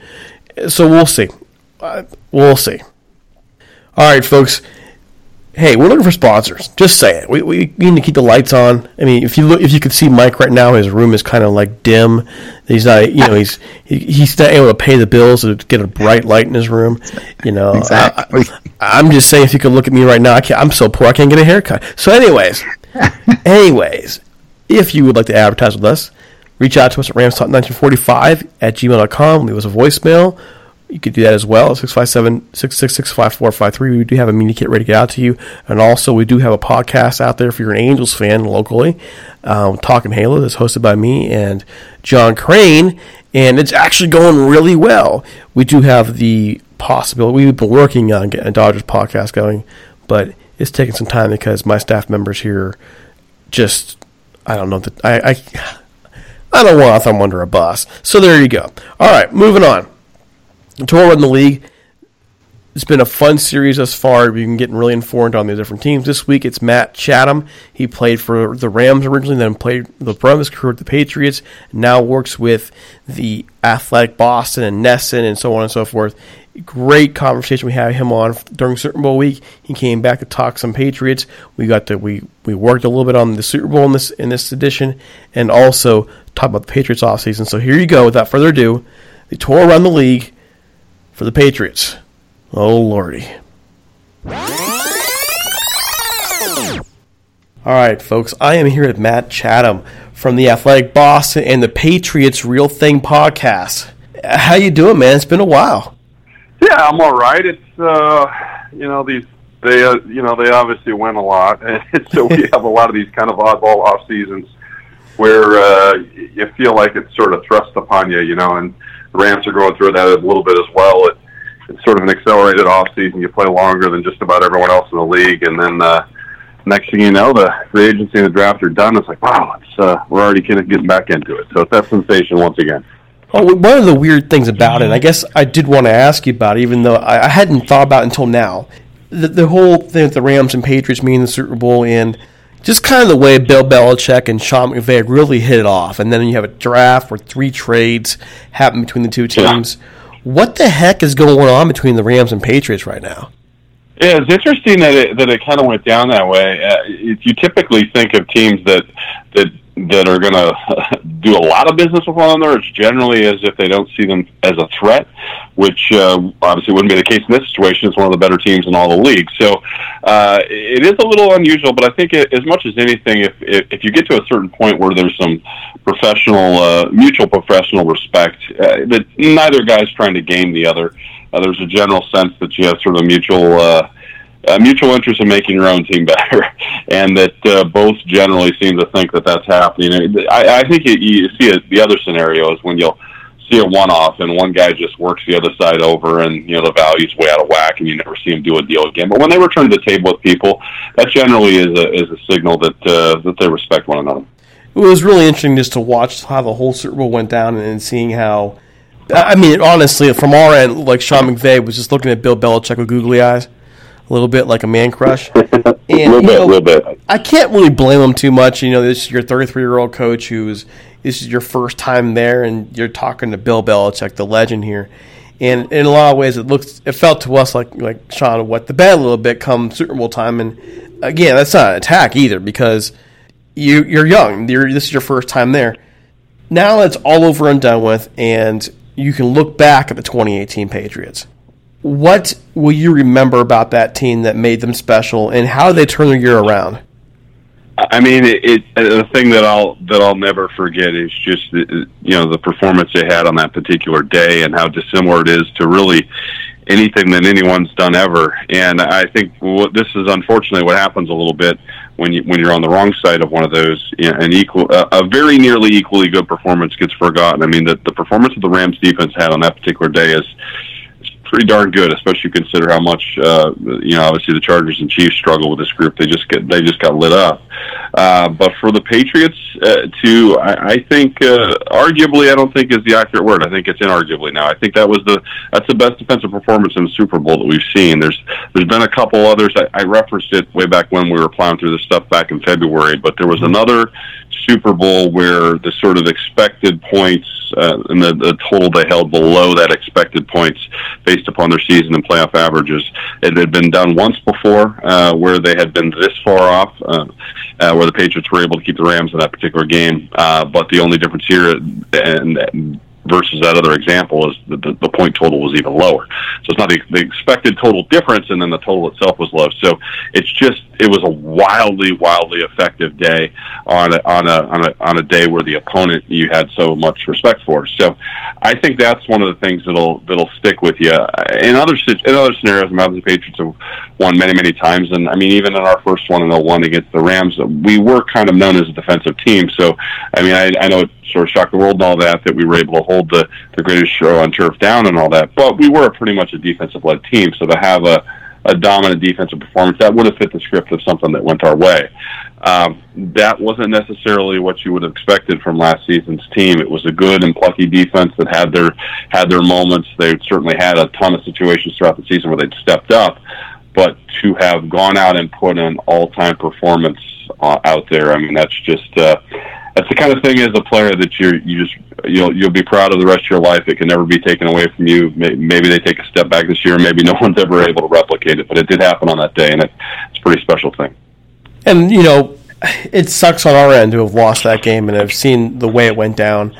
So we'll see. Uh, we'll see. All right, folks. Hey, we're looking for sponsors. Just say it. We, we need to keep the lights on. I mean, if you look, if you could see Mike right now, his room is kind of like dim. He's not, you know, he's he, he's not able to pay the bills to get a bright light in his room. You know, Exactly. I, am just saying, if you could look at me right now, I can't, I'm so poor, I can't get a haircut. So, anyways, anyways, if you would like to advertise with us, reach out to us at ramstalk1945 at gmail.com. Leave us a voicemail. You could do that as well, 657-666-5453. We do have a mini kit ready to get out to you. And also, we do have a podcast out there if you're an Angels fan locally. Um, Talking Halo that's hosted by me and John Crane. And it's actually going really well. We do have the possibility. We've been working on getting a Dodgers podcast going, but it's taking some time because my staff members here just, I don't know, that I, I, I don't want to them under a bus. So there you go. All right, moving on. Tour in the league. It's been a fun series thus far. We've been getting really informed on the different teams. This week it's Matt Chatham. He played for the Rams originally, then played the his career with the Patriots. Now works with the Athletic Boston and NESN and so on and so forth. Great conversation we had him on during Super Bowl week. He came back to talk some Patriots. We got to we we worked a little bit on the Super Bowl in this in this edition, and also talk about the Patriots offseason. So here you go. Without further ado, the tour around the league for the Patriots. Oh lordy! All right, folks. I am here with Matt Chatham from the Athletic Boston and the Patriots Real Thing podcast. How you doing, man? It's been a while. Yeah, I'm all right. It's uh, you know these they uh, you know they obviously win a lot, and so we have a lot of these kind of oddball off seasons where uh, you feel like it's sort of thrust upon you, you know. And the Rams are going through that a little bit as well. It, it's sort of an accelerated off season. You play longer than just about everyone else in the league, and then uh, next thing you know, the free agency and the draft are done. It's like wow, it's uh, we're already kind of getting back into it. So it's that sensation once again. Oh, one of the weird things about it, I guess I did want to ask you about it, even though I, I hadn't thought about it until now. The, the whole thing with the Rams and Patriots meeting the Super Bowl and just kind of the way Bill Belichick and Sean McVay really hit it off. And then you have a draft where three trades happen between the two teams. What the heck is going on between the Rams and Patriots right now? Yeah, it's interesting that it that it kind of went down that way. Uh, if you typically think of teams that that that are going to do a lot of business with one another, it's generally as if they don't see them as a threat, which uh, obviously wouldn't be the case in this situation. It's one of the better teams in all the league, so uh, it is a little unusual. But I think it, as much as anything, if, if if you get to a certain point where there's some professional, uh, mutual professional respect, uh, that neither guy's trying to game the other. Uh, there's a general sense that you have sort of a mutual. Uh, a mutual interest in making your own team better, and that uh, both generally seem to think that that's happening. I, I think you, you see it, the other scenario is when you'll see a one-off and one guy just works the other side over, and you know the value's way out of whack, and you never see him do a deal again. But when they return to the table with people, that generally is a is a signal that uh, that they respect one another. It was really interesting just to watch how the whole Super Bowl went down and seeing how. I mean, honestly, from our end, like Sean McVay was just looking at Bill Belichick with googly eyes, a little bit like a man crush. And, a little you bit, know, little bit. I can't really blame him too much. You know, this is your 33 year old coach who's this is your first time there, and you're talking to Bill Belichick, the legend here. And in a lot of ways, it looks, it felt to us like like Sean wet the bed a little bit come Super Bowl time. And again, that's not an attack either because you you're young. You're, this is your first time there. Now it's all over and done with, and you can look back at the 2018 Patriots. What will you remember about that team that made them special, and how did they turn their year around? I mean, it, it the thing that I'll that I'll never forget is just the, you know the performance they had on that particular day and how dissimilar it is to really anything that anyone's done ever. And I think what this is unfortunately what happens a little bit when you when you're on the wrong side of one of those. You know, an equal uh, a very nearly equally good performance gets forgotten. I mean, the the performance that the Rams defense had on that particular day is pretty darn good, especially consider how much uh, you know. Obviously, the Chargers and Chiefs struggle with this group. They just get they just got lit up. Uh, but for the Patriots uh, to, I, I think, uh, arguably, I don't think is the accurate word. I think it's inarguably now. I think that was the that's the best defensive performance in the Super Bowl that we've seen. There's there's been a couple others. I, I referenced it way back when we were plowing through this stuff back in February, but there was another Super Bowl where the sort of expected points uh, and the, the total they held below that expected points based upon their season and playoff averages. It had been done once before uh, where they had been this far off, uh, uh, where the Patriots were able to keep the Rams in that particular game. Uh, but the only difference here, and, versus that other example is the, the, the point total was even lower. So it's not the, the expected total difference, and then the total itself was low. So it's just it was a wildly, wildly effective day on a, on a on a on a day where the opponent you had so much respect for. So I think that's one of the things that'll that'll stick with you. In other in other scenarios, the Patriots have won many many times, and I mean even in our first one in 01 against the Rams, we were kind of known as a defensive team. So I mean I, I know it sort of shocked the world and all that that we were able to hold the the greatest show on turf down and all that, but we were pretty much a defensive led team. So to have a a dominant defensive performance that would have fit the script of something that went our way. Um, that wasn't necessarily what you would have expected from last season's team. It was a good and plucky defense that had their had their moments. They certainly had a ton of situations throughout the season where they'd stepped up, but to have gone out and put an all-time performance uh, out there, I mean, that's just uh, that's the kind of thing as a player that you you just you'll you'll be proud of the rest of your life. It can never be taken away from you. Maybe they take a step back this year. Maybe no one's ever able to replicate it, but it did happen on that day, and it, it's a pretty special thing. And you know, it sucks on our end to have lost that game, and I've seen the way it went down.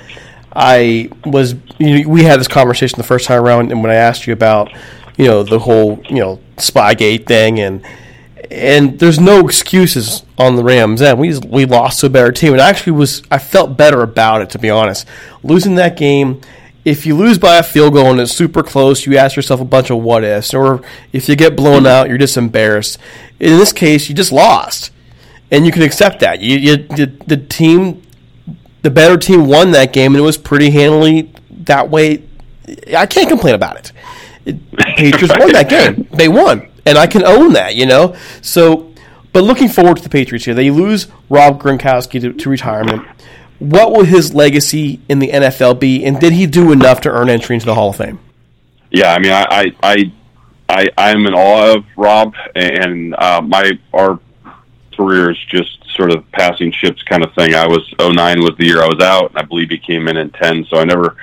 I was, you know, we had this conversation the first time around, and when I asked you about, you know, the whole, you know, Spygate thing, and and there's no excuses on the Rams end. We we lost to a better team, and actually was I felt better about it to be honest. Losing that game, if you lose by a field goal and it's super close, you ask yourself a bunch of what ifs, or if you get blown out, you're just embarrassed. In this case, you just lost, and you can accept that. You, you the, the team, the better team won that game, and it was pretty handily that way. I can't complain about it. it Patriots won that game. They won and I can own that, you know. So, but looking forward to the Patriots here, they lose Rob Gronkowski to, to retirement. What will his legacy in the NFL be, and did he do enough to earn entry into the Hall of Fame? Yeah, I mean, I I I I'm in awe of Rob, and uh, my our career is just sort of passing ships kind of thing. I was 09 was the year I was out, and I believe he came in in 10, so I never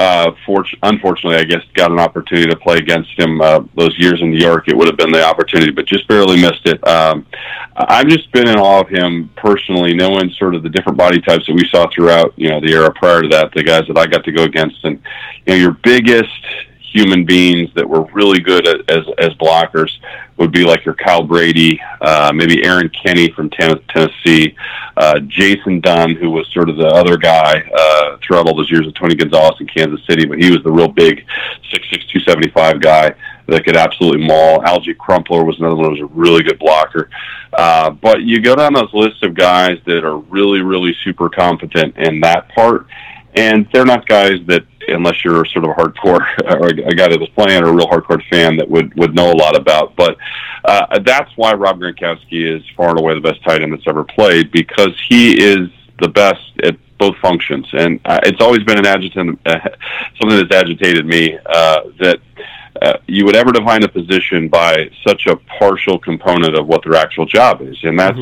uh, fort- unfortunately, I guess, got an opportunity to play against him uh, those years in New York. It would have been the opportunity, but just barely missed it. Um, I've just been in awe of him personally, knowing sort of the different body types that we saw throughout, you know, the era prior to that, the guys that I got to go against, and you know, your biggest human beings that were really good at, as as blockers would be like your Kyle Brady, uh, maybe Erron Kinney from Ten- Tennessee, uh, Jason Dunn, who was sort of the other guy uh, throughout all those years of Tony Gonzalez in Kansas City, but he was the real big six six two seventy five guy that could absolutely maul. Alge Crumpler was another one who was a really good blocker. Uh, but you go down those lists of guys that are really, really super competent in that part, and they're not guys that unless you're sort of a hardcore or a guy that was playing or a real hardcore fan that would would know a lot about. But uh, that's why Rob Gronkowski is far and away the best tight end that's ever played because he is the best at both functions, and uh, it's always been an adjutant, uh, something that's agitated me uh, that. Uh, you would ever define a position by such a partial component of what their actual job is, and that's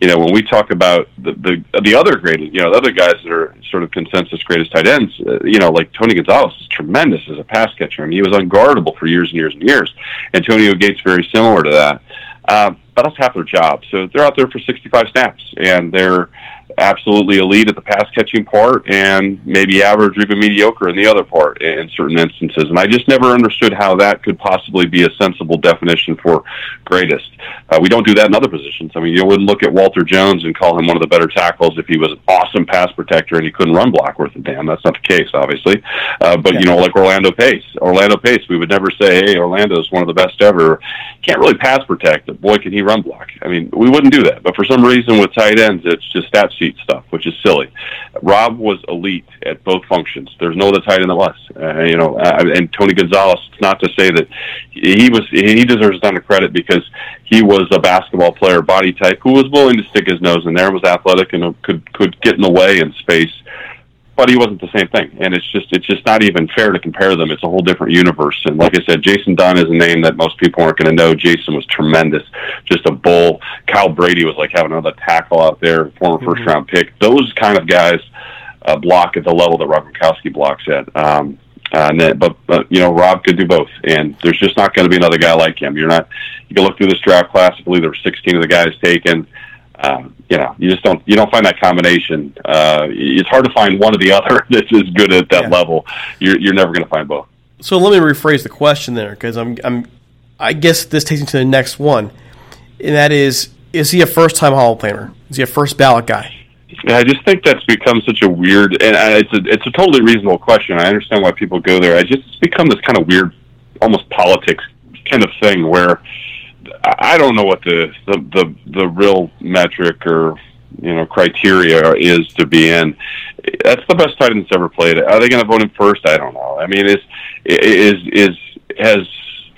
you know when we talk about the the the other greatest, you know, the other guys that are sort of consensus greatest tight ends, uh, you know, like Tony Gonzalez is tremendous as a pass catcher. I mean, he was unguardable for years and years and years. Antonio Gates very similar to that, uh, but that's half their job. So they're out there for 65 snaps, and they're absolutely elite at the pass catching part and maybe average or even mediocre in the other part in certain instances. And I just never understood how that could possibly be a sensible definition for greatest. Uh, we don't do that in other positions. I mean, you wouldn't look at Walter Jones and call him one of the better tackles if he was an awesome pass protector and he couldn't run block worth a damn. That's not the case, obviously. Uh, but, you know, like Orlando Pace. Orlando Pace, we would never say, hey, Orlando's one of the best ever. Can't really pass protect, but boy, can he run block. I mean, we wouldn't do that. But for some reason with tight ends, it's just stat stuff, which is silly. Rob was elite at both functions. There's no other tight end that was. Uh, you know, uh, and Tony Gonzalez, it's not to say that he was, he deserves a ton of credit because he was a basketball player body type who was willing to stick his nose in there, was athletic and could, could get in the way in space but he wasn't the same thing. And it's just it's just not even fair to compare them. It's a whole different universe. And like I said, Jason Dunn is a name that most people aren't going to know. Jason was tremendous, just a bull. Kyle Brady was like having another tackle out there, former Mm-hmm. first round pick. Those kind of guys uh, block at the level that Rob Gronkowski blocks at. Um, uh, and then, but, but you know, Rob could do both, and there's just not going to be another guy like him. You're not. You can look through this draft class. I believe there were 16 of the guys taken uh, you know, you just don't you don't find that combination. Uh, it's hard to find one or the other that's as good at that level. You're you're never going to find both. So let me rephrase the question there because I'm, I'm, I guess this takes me to the next one, and that is: Is he a first-time Hall of Famer? Is he a first ballot guy? Yeah, I just think that's become such a weird, and it's a it's a totally reasonable question. I understand why people go there. I just it's become this kind of weird, almost politics kind of thing where I don't know what the the the, the real metric or you know criteria is to be in. That's the best tight end that's ever played. Are they going to vote him first? I don't know. I mean, is is is has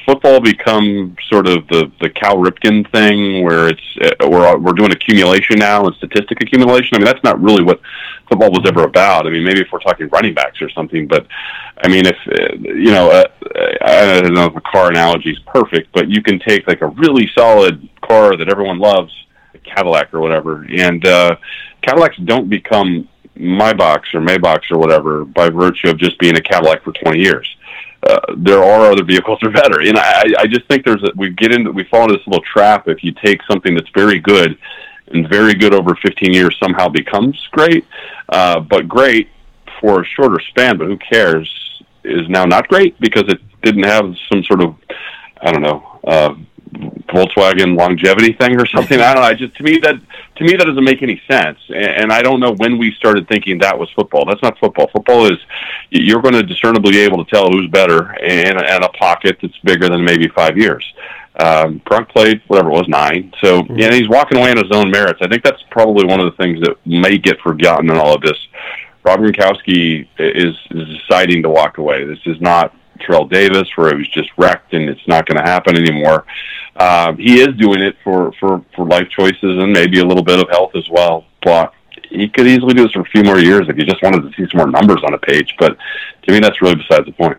football become sort of the the Cal Ripken thing where it's uh, we're we're doing accumulation now and statistic accumulation? I mean, that's not really what football was ever about. I mean, maybe if we're talking running backs or something, but I mean, if uh, you know, uh, I don't know if a car analogy is perfect, but you can take like a really solid car that everyone loves, a Cadillac or whatever, and uh, Cadillacs don't become my box or Maybach or whatever by virtue of just being a Cadillac for 20 years. Uh, there are other vehicles that are better, and I, I just think there's a, we get into we fall into this little trap if you take something that's very good and very good over 15 years somehow becomes great, uh, but great for a shorter span. But who cares? Is now not great because it didn't have some sort of I don't know uh, Volkswagen longevity thing or something. I don't know. I just to me that to me that doesn't make any sense, and, and I don't know when we started thinking that was football. That's not football. Football is you're going to discernibly be able to tell who's better and, and a pocket that's bigger than maybe five years. Um, played whatever it was nine, so yeah, he's walking away on his own merits. I think that's probably one of the things that may get forgotten in all of this. Rob Gronkowski is, is deciding to walk away. This is not Terrell Davis, where he was just wrecked and it's not going to happen anymore. Um, he is doing it for, for, for life choices and maybe a little bit of health as well. But he could easily do this for a few more years if he just wanted to see some more numbers on a page. But to me, that's really besides the point.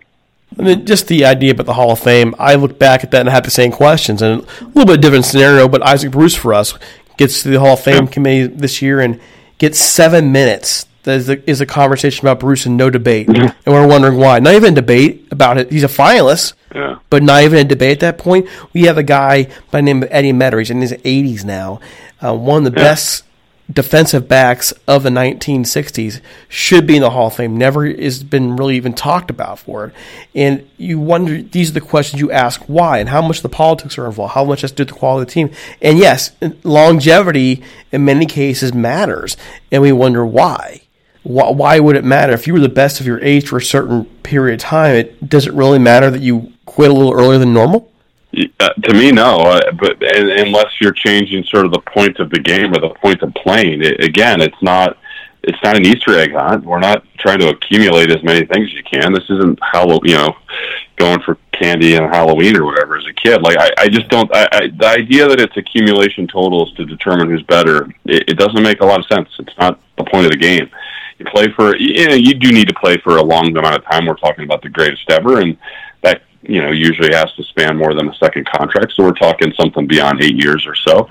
I mean, just the idea about the Hall of Fame. I look back at that and have the same questions, and a little bit different scenario. But Isaac Bruce for us gets to the Hall of Fame committee this year and gets seven minutes is a, is a conversation about Bruce and no debate, and we're wondering why. Not even debate about it. He's a finalist, Yeah. but not even a debate at that point. We have a guy by the name of Eddie Meador. He's in his 80s now. Uh, one of the best defensive backs of the 1960s should be in the Hall of Fame. Never has been really even talked about for it. And you wonder, these are the questions you ask why and how much the politics are involved, how much has to do with the quality of the team. And yes, longevity in many cases matters. And we wonder why. Why, why would it matter? If you were the best of your age for a certain period of time, it, does it really matter that you quit a little earlier than normal? Uh, to me, no. Uh, but and, unless you're changing sort of the point of the game or the point of playing, it, again, it's not it's not an Easter egg hunt. We're not trying to accumulate as many things as you can. This isn't Halloween, you know, going for candy and Halloween or whatever as a kid. Like I, I just don't. I, I, the idea that it's accumulation totals to determine who's better, it, it doesn't make a lot of sense. It's not the point of the game. You play for, you know, you do need to play for a long amount of time. We're talking about the greatest ever, and that you know usually has to span more than a second contract. So we're talking something beyond eight years or so.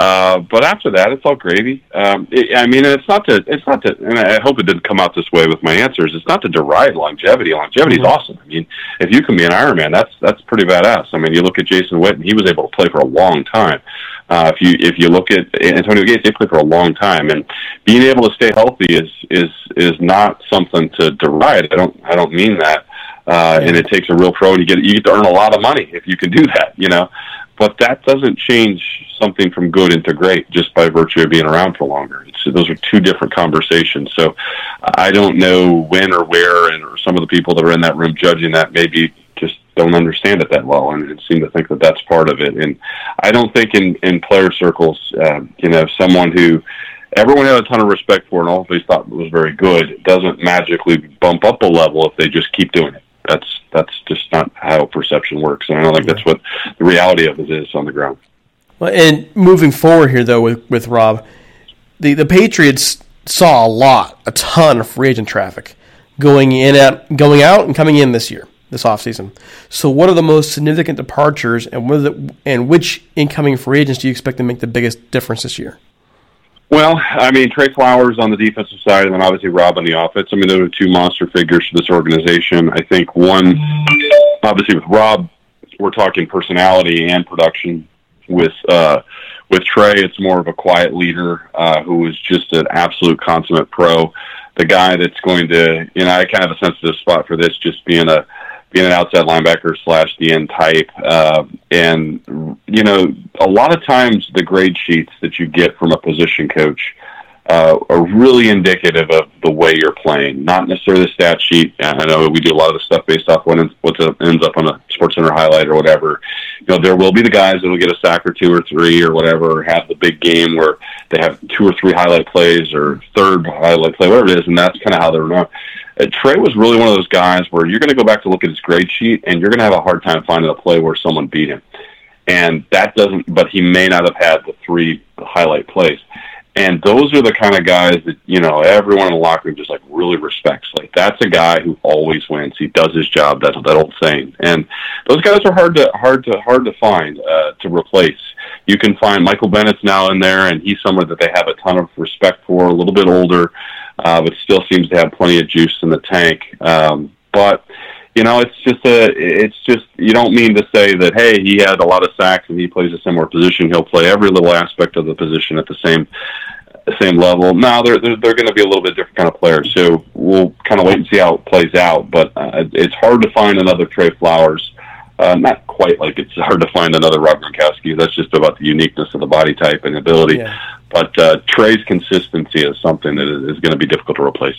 Uh, but after that, it's all gravy. Um, it, I mean, it's not to, it's not to, and I hope it didn't come out this way with my answers. It's not to deride longevity. Longevity is awesome. I mean, if you can be an Ironman, that's that's pretty badass. I mean, you look at Jason Witten; he was able to play for a long time. Uh, if you if you look at Antonio Gates, they played for a long time, and being able to stay healthy is is is not something to deride. I don't I don't mean that. Uh, and it takes a real pro, and you get you get to earn a lot of money if you can do that. You know, but that doesn't change something from good into great just by virtue of being around for longer. It's, those are two different conversations. So I don't know when or where, and or some of the people that are in that room judging that maybe just don't understand it that well and, and seem to think that that's part of it. And I don't think in in player circles, uh, you know, someone who everyone had a ton of respect for and always thought was very good doesn't magically bump up a level if they just keep doing it. That's that's just not how perception works, and I don't think that's what the reality of it is on the ground. Well, and moving forward here, though, with, with Rob, the, the Patriots saw a lot, a ton of free agent traffic going in at going out and coming in this year, this offseason. So, what are the most significant departures, and what the, and which incoming free agents do you expect to make the biggest difference this year? Well, I mean, Trey Flowers on the defensive side, and then obviously Rob on the offense. I mean, those are two monster figures for this organization. I think one, obviously, with Rob, we're talking personality and production. With uh, with Trey, it's more of a quiet leader uh, who is just an absolute consummate pro. The guy that's going to, you know, I kind of have a sensitive spot for this, just being a being an outside linebacker slash DN type. Uh, and, you know, a lot of times the grade sheets that you get from a position coach uh, are really indicative of the way you're playing, not necessarily the stat sheet. I know we do a lot of the stuff based off what ends, what ends up on a Sports Center highlight or whatever. You know, there will be the guys that will get a sack or two or three or whatever, or have the big game where they have two or three highlight plays or third highlight play, whatever it is, and that's kind of how they're known. Uh, Trey was really one of those guys where you're going to go back to look at his grade sheet and you're going to have a hard time finding a play where someone beat him. And that doesn't, but he may not have had the three highlight plays. And those are the kind of guys that, you know, everyone in the locker room just like really respects. Like that's a guy who always wins. He does his job. That's that old saying. And those guys are hard to, hard to, hard to find, uh, to replace. You can find Michael Bennett's now in there and he's someone that they have a ton of respect for, a little bit older, uh, but still seems to have plenty of juice in the tank. Um, but, you know, it's just a, it's just, you don't mean to say that, hey, he had a lot of sacks and he plays a similar position. He'll play every little aspect of the position at the same, same level. Now they're, they're, they're going to be a little bit different kind of player. So we'll kind of wait and see how it plays out, but uh, it's hard to find another Trey Flowers. Uh, not quite like it's hard to find another Rob Gronkowski. That's just about the uniqueness of the body type and ability. Yeah. But uh, Trey's consistency is something that is, is going to be difficult to replace.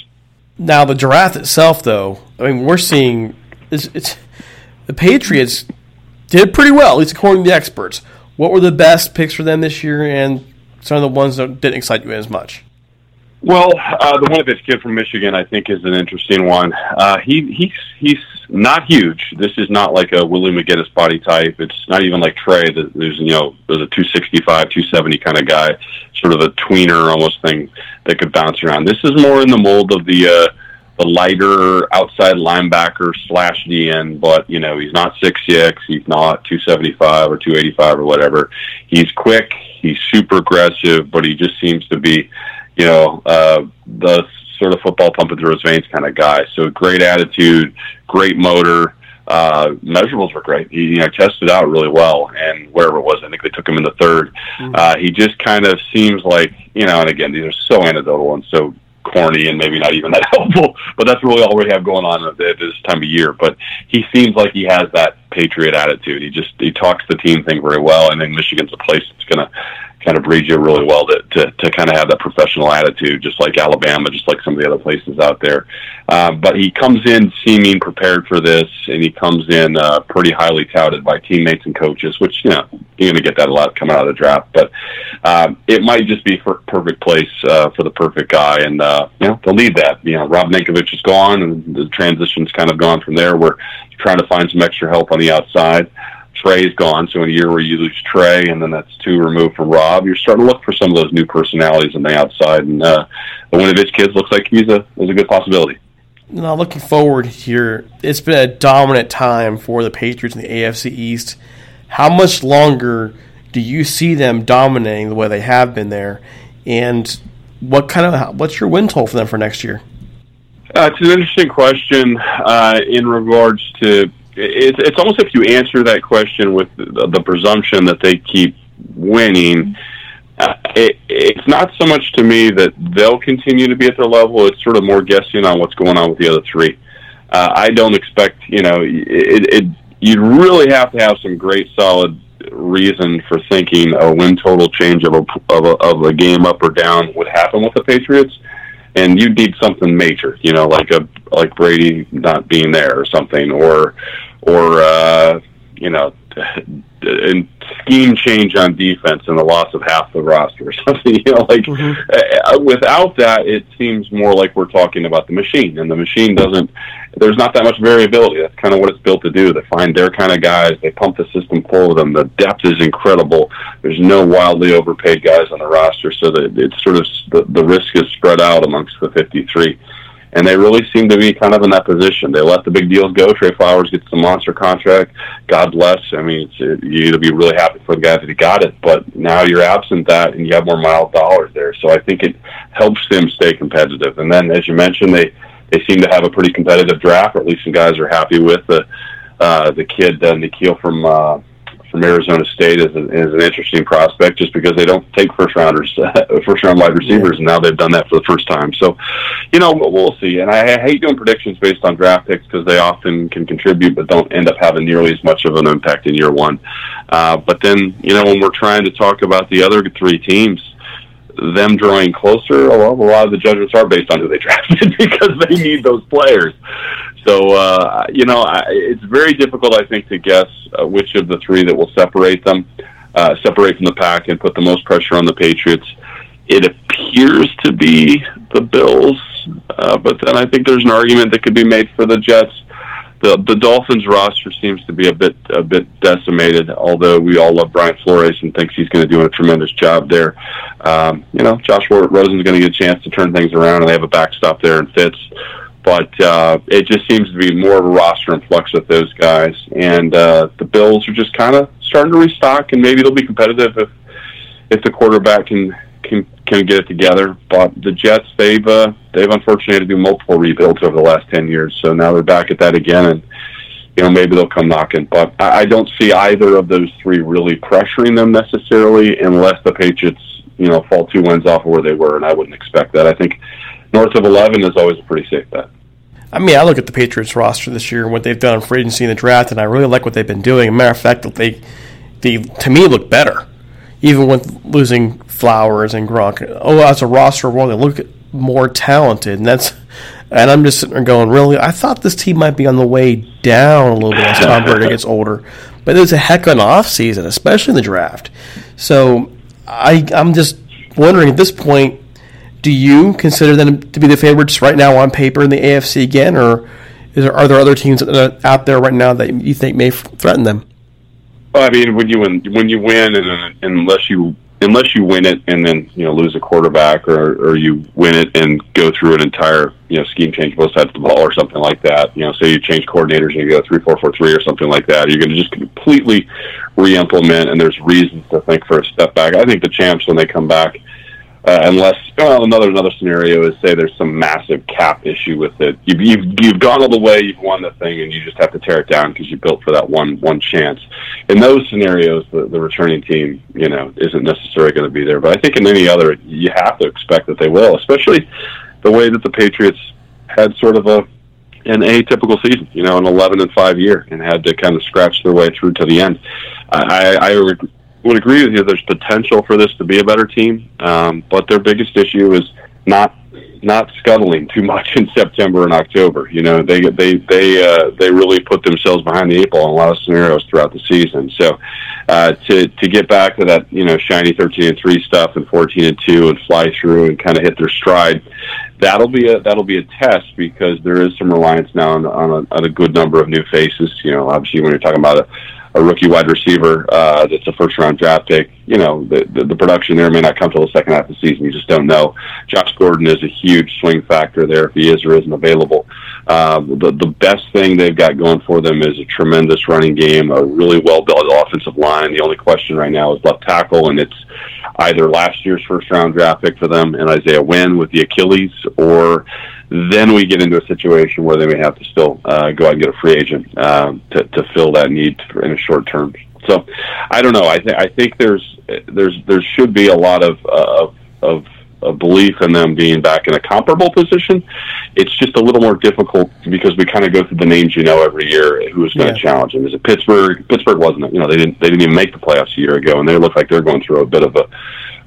Now the draft itself, though, I mean, we're seeing it's, it's the Patriots did pretty well, at least according to the experts. What were the best picks for them this year, and some of the ones that didn't excite you as much? Well, uh, the Winovich kid from Michigan, I think, is an interesting one. Uh, he he's he's not huge. This is not like a Willie McGinest body type. It's not even like Trey. That there's you know there's a 265, 270 kind of guy, sort of a tweener almost thing that could bounce around. This is more in the mold of the uh, the lighter outside linebacker slash DN, but you know he's not six six. He's not 275 or 285 or whatever. He's quick. He's super aggressive, but he just seems to be you know, uh, the sort of football pumping through his veins kind of guy. So great attitude, great motor. Uh, measurables were great. He you know, tested out really well, and wherever it was, I think they took him in the 3rd Uh, he just kind of seems like you know, and again, these are so anecdotal and so corny and maybe not even that helpful, but that's really all we have going on at this time of year. But he seems like he has that patriot attitude. He just he talks the team thing very well, and then Michigan's a place that's going to kind of breed you really well to, to, to kind of have that professional attitude, just like Alabama, just like some of the other places out there. Um, but he comes in seeming prepared for this, and he comes in uh, pretty highly touted by teammates and coaches, which, you know, you're going to get that a lot coming out of the draft. But um, it might just be for perfect place uh, for the perfect guy, and, uh, you know, they'll need that. You know, Rob Ninkovich is gone, and the transition's kind of gone from there. We're trying to find some extra help on the outside. Trey's gone, so in a year where you lose Trey, and then that's two removed from Rob, you're starting to look for some of those new personalities on the outside. And uh, one of his kids looks like he's a is a good possibility. Now, looking forward here, it's been a dominant time for the Patriots in the AFC East. How much longer do you see them dominating the way they have been there? And what kind of what's your win total for them for next year? Uh, it's an interesting question uh, in regards to it's, it's almost if you answer that question with the, the presumption that they keep winning. Uh, it, it's not so much to me that they'll continue to be at their level. It's sort of more guessing on what's going on with the other three. Uh, I don't expect, you know, it, it, you'd really have to have some great solid reason for thinking a win total change of a, of a, of a game up or down would happen with the Patriots and you need something major, you know, like a like Brady not being there or something, or or uh, you know, and scheme change on defense and the loss of half the roster or something. You know, like uh, without that, it seems more like we're talking about the machine, and the machine doesn't. There's not that much variability. That's kind of what it's built to do. They find their kind of guys. They pump the system full of them. The depth is incredible. There's no wildly overpaid guys on the roster, so that it's sort of the, the risk is spread out amongst the 53 and they really seem to be kind of in that position. They let the big deals go. Trey Flowers gets the monster contract. God bless. I mean, it's, it, you got to be really happy for the guys that he got it. But now you're absent that, and you have more mild dollars there. So I think it helps them stay competitive. And then, as you mentioned, they they seem to have a pretty competitive draft, or at least some guys are happy with the uh, the kid uh, N'Keal from. Uh, from Arizona State is, a, is an interesting prospect just because they don't take first rounders, uh, first round wide receivers, and now they've done that for the first time. So, you know, we'll see. And I, I hate doing predictions based on draft picks because they often can contribute, but don't end up having nearly as much of an impact in year one. Uh, but then, you know, when we're trying to talk about the other three teams, them drawing closer, well, a lot of the judgments are based on who they drafted because they need those players. So, uh, you know, I, it's very difficult, I think, to guess uh, which of the three that will separate them, uh, separate from the pack and put the most pressure on the Patriots. It appears to be the Bills, uh, but then I think there's an argument that could be made for the Jets. The the Dolphins roster seems to be a bit a bit decimated. Although we all love Brian Flores and thinks he's going to do a tremendous job there. Um, you know, Josh Rosen's going to get a chance to turn things around, and they have a backstop there in Fitz but uh, it just seems to be more of a roster in flux with those guys. And uh, the Bills are just kind of starting to restock, and maybe they'll be competitive if if the quarterback can can can get it together. But the Jets, they've uh, they've unfortunately had to do multiple rebuilds over the last ten years, so now they're back at that again, and you know maybe they'll come knocking. But I, I don't see either of those three really pressuring them necessarily, unless the Patriots you know fall two wins off of where they were, and I wouldn't expect that. I think north of 11 is always a pretty safe bet. I mean, I look at the Patriots roster this year and what they've done in free agency and the draft, and I really like what they've been doing. Matter of fact, they, they to me look better, even with losing Flowers and Gronk. Oh, as a roster, well, they look more talented, and that's. And I'm just sitting there going, really? I thought this team might be on the way down a little bit as Tom Brady gets older, but it was a heck of an off season, especially in the draft. So I, I'm just wondering at this point do you consider them to be the favorites right now on paper in the AFC again, or there, are there other teams out there right now that you think may threaten them? Well, I mean, when you win, when you win, and, and unless you unless you win it and then you know lose a quarterback, or or you win it and go through an entire you know scheme change both sides of the ball, or something like that. You know, say you change coordinators and you go three four four three or something like that. You're going to just completely re-implement, and there's reasons to think for a step back. I think the champs when they come back uh, unless well, another another scenario is say there's some massive cap issue with it. You've you've, you've gone all the way, you've won the thing, and you just have to tear it down because you built for that one one chance. In those scenarios, the, the returning team, you know, isn't necessarily going to be there. But I think in any other, you have to expect that they will, especially the way that the Patriots had sort of a an atypical season, you know, an 11 and 5 year, and had to kind of scratch their way through to the end. I, I would, agree with you. There's potential for this to be a better team, um, but their biggest issue is not not scuttling too much in September and October. You know, they they they uh, they really put themselves behind the eight ball in a lot of scenarios throughout the season. So uh, to to get back to that, you know, shiny thirteen and three stuff and fourteen and two and fly through and kind of hit their stride. That'll be a that'll be a test because there is some reliance now on, on, a, on a good number of new faces. You know, obviously when you're talking about a a rookie wide receiver uh, that's a first round draft pick, you know, the, the, the production there may not come till the second half of the season. You just don't know. Josh Gordon is a huge swing factor there if he is or isn't available. Um, the, the best thing they've got going for them is a tremendous running game, a really well built offensive line. The only question right now is left tackle, and it's either last year's first round draft pick for them and Isaiah Wynn with the Achilles, or then we get into a situation where they may have to still uh, go out and get a free agent um, to, to fill that need for, in a short term. So I don't know. I, th- I think there's there's there should be a lot of uh, of of belief in them being back in a comparable position. It's just a little more difficult because we kind of go through the names you know every year who's going to Yeah. challenge them. Is it Pittsburgh? Pittsburgh wasn't. It? You know they didn't they didn't even make the playoffs a year ago, and they look like they're going through a bit of a,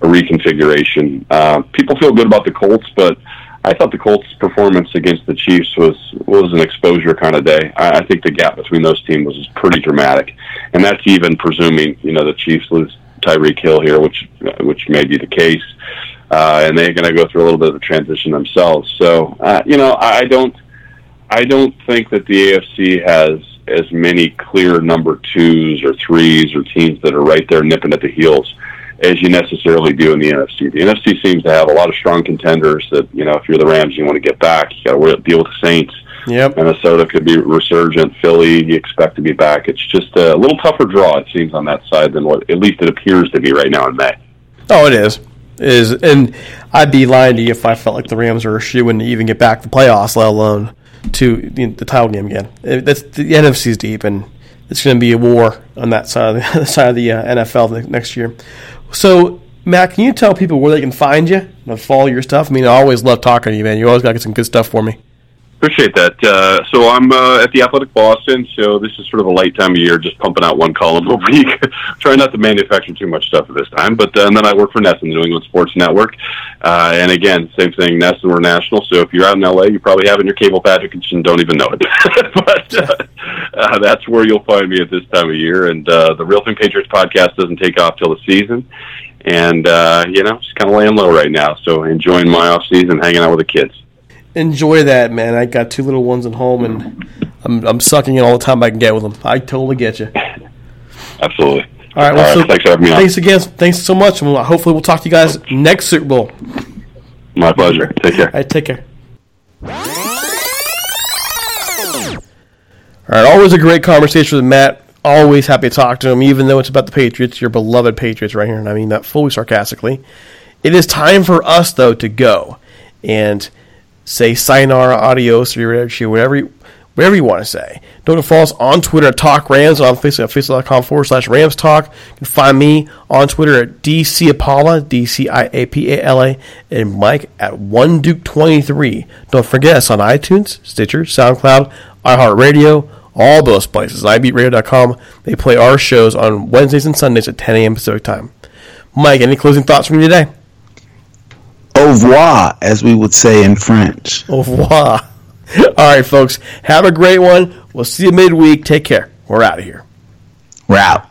a reconfiguration. Uh, people feel good about the Colts, but I thought the Colts' performance against the Chiefs was was an exposure kind of day. I, I think the gap between those teams was pretty dramatic, and that's even presuming you know the Chiefs lose Tyreek Hill here, which which may be the case, uh, and they're going to go through a little bit of a transition themselves. So uh, you know I don't I don't think that the AFC has as many clear number twos or threes or teams that are right there nipping at the heels as you necessarily do in the NFC. The NFC seems to have a lot of strong contenders that, you know, if you're the Rams, you want to get back. You got to deal with the Saints. Yep. Minnesota could be resurgent. Philly, you expect to be back. It's just a little tougher draw, it seems, on that side than what at least it appears to be right now in May. Oh, it is. It is, and I'd be lying to you if I felt like the Rams were a shoe in to even get back the playoffs, let alone to the, the title game again. It, that's the NFC's deep, and it's going to be a war on that side of the, the side of the uh, NFL ne- next year. So, Matt, can you tell people where they can find you and follow your stuff? I mean, I always love talking to you, man. You always got to get some good stuff for me. Appreciate that. Uh, so I'm uh, at the Athletic Boston. So this is sort of a light time of year, just pumping out one column a week. Trying not to manufacture too much stuff at this time. But uh, and then I work for NESN, the New England Sports Network. Uh, and again, same thing. NESN, we're national. So if you're out in LA, you probably have in your cable package and don't even know it. but uh, uh, that's where you'll find me at this time of year. And uh, the Real Thing Patriots podcast doesn't take off till the season. And uh, you know, just kind of laying low right now. So enjoying my off season, hanging out with the kids. Enjoy that, man. I got two little ones at home, and I'm, I'm sucking in all the time I can get with them. I totally get you. Absolutely. All right. Well, All right, so thanks for having me on. Thanks again. Thanks so much. and Hopefully, we'll talk to you guys next Super Bowl. My pleasure. Take care. All right, take care. All right, always a great conversation with Matt. Always happy to talk to him, even though it's about the Patriots, your beloved Patriots, right here. And I mean that fully sarcastically. It is time for us, though, to go and say sayonara, adios, or whatever you, whatever you want to say. Don't follow us on Twitter at Talk Rams, on Facebook at uh, facebook.com forward slash Rams Talk. You can find me on Twitter at DCiapala, D C I A P A L A, and Mike at One Duke 23 Don't forget us on iTunes, Stitcher, SoundCloud, iHeartRadio, all those places. iBeatRadio.com. They play our shows on Wednesdays and Sundays at 10 a.m. Pacific time. Mike, any closing thoughts from you today? Au revoir, as we would say in French. Au revoir. All right, folks. Have a great one. We'll see you midweek. Take care. We're out of here. We're out.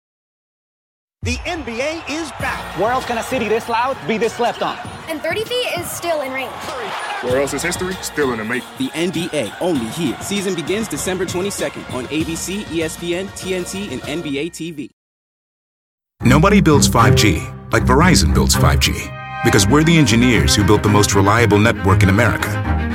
The NBA is back. Where else can a city this loud be this slept on? And 30 feet is still in range. Where else is history still in the making? The NBA, only here. Season begins December 22nd on ABC, ESPN, TNT, and NBA TV. Nobody builds 5G like Verizon builds 5G because we're the engineers who built the most reliable network in America.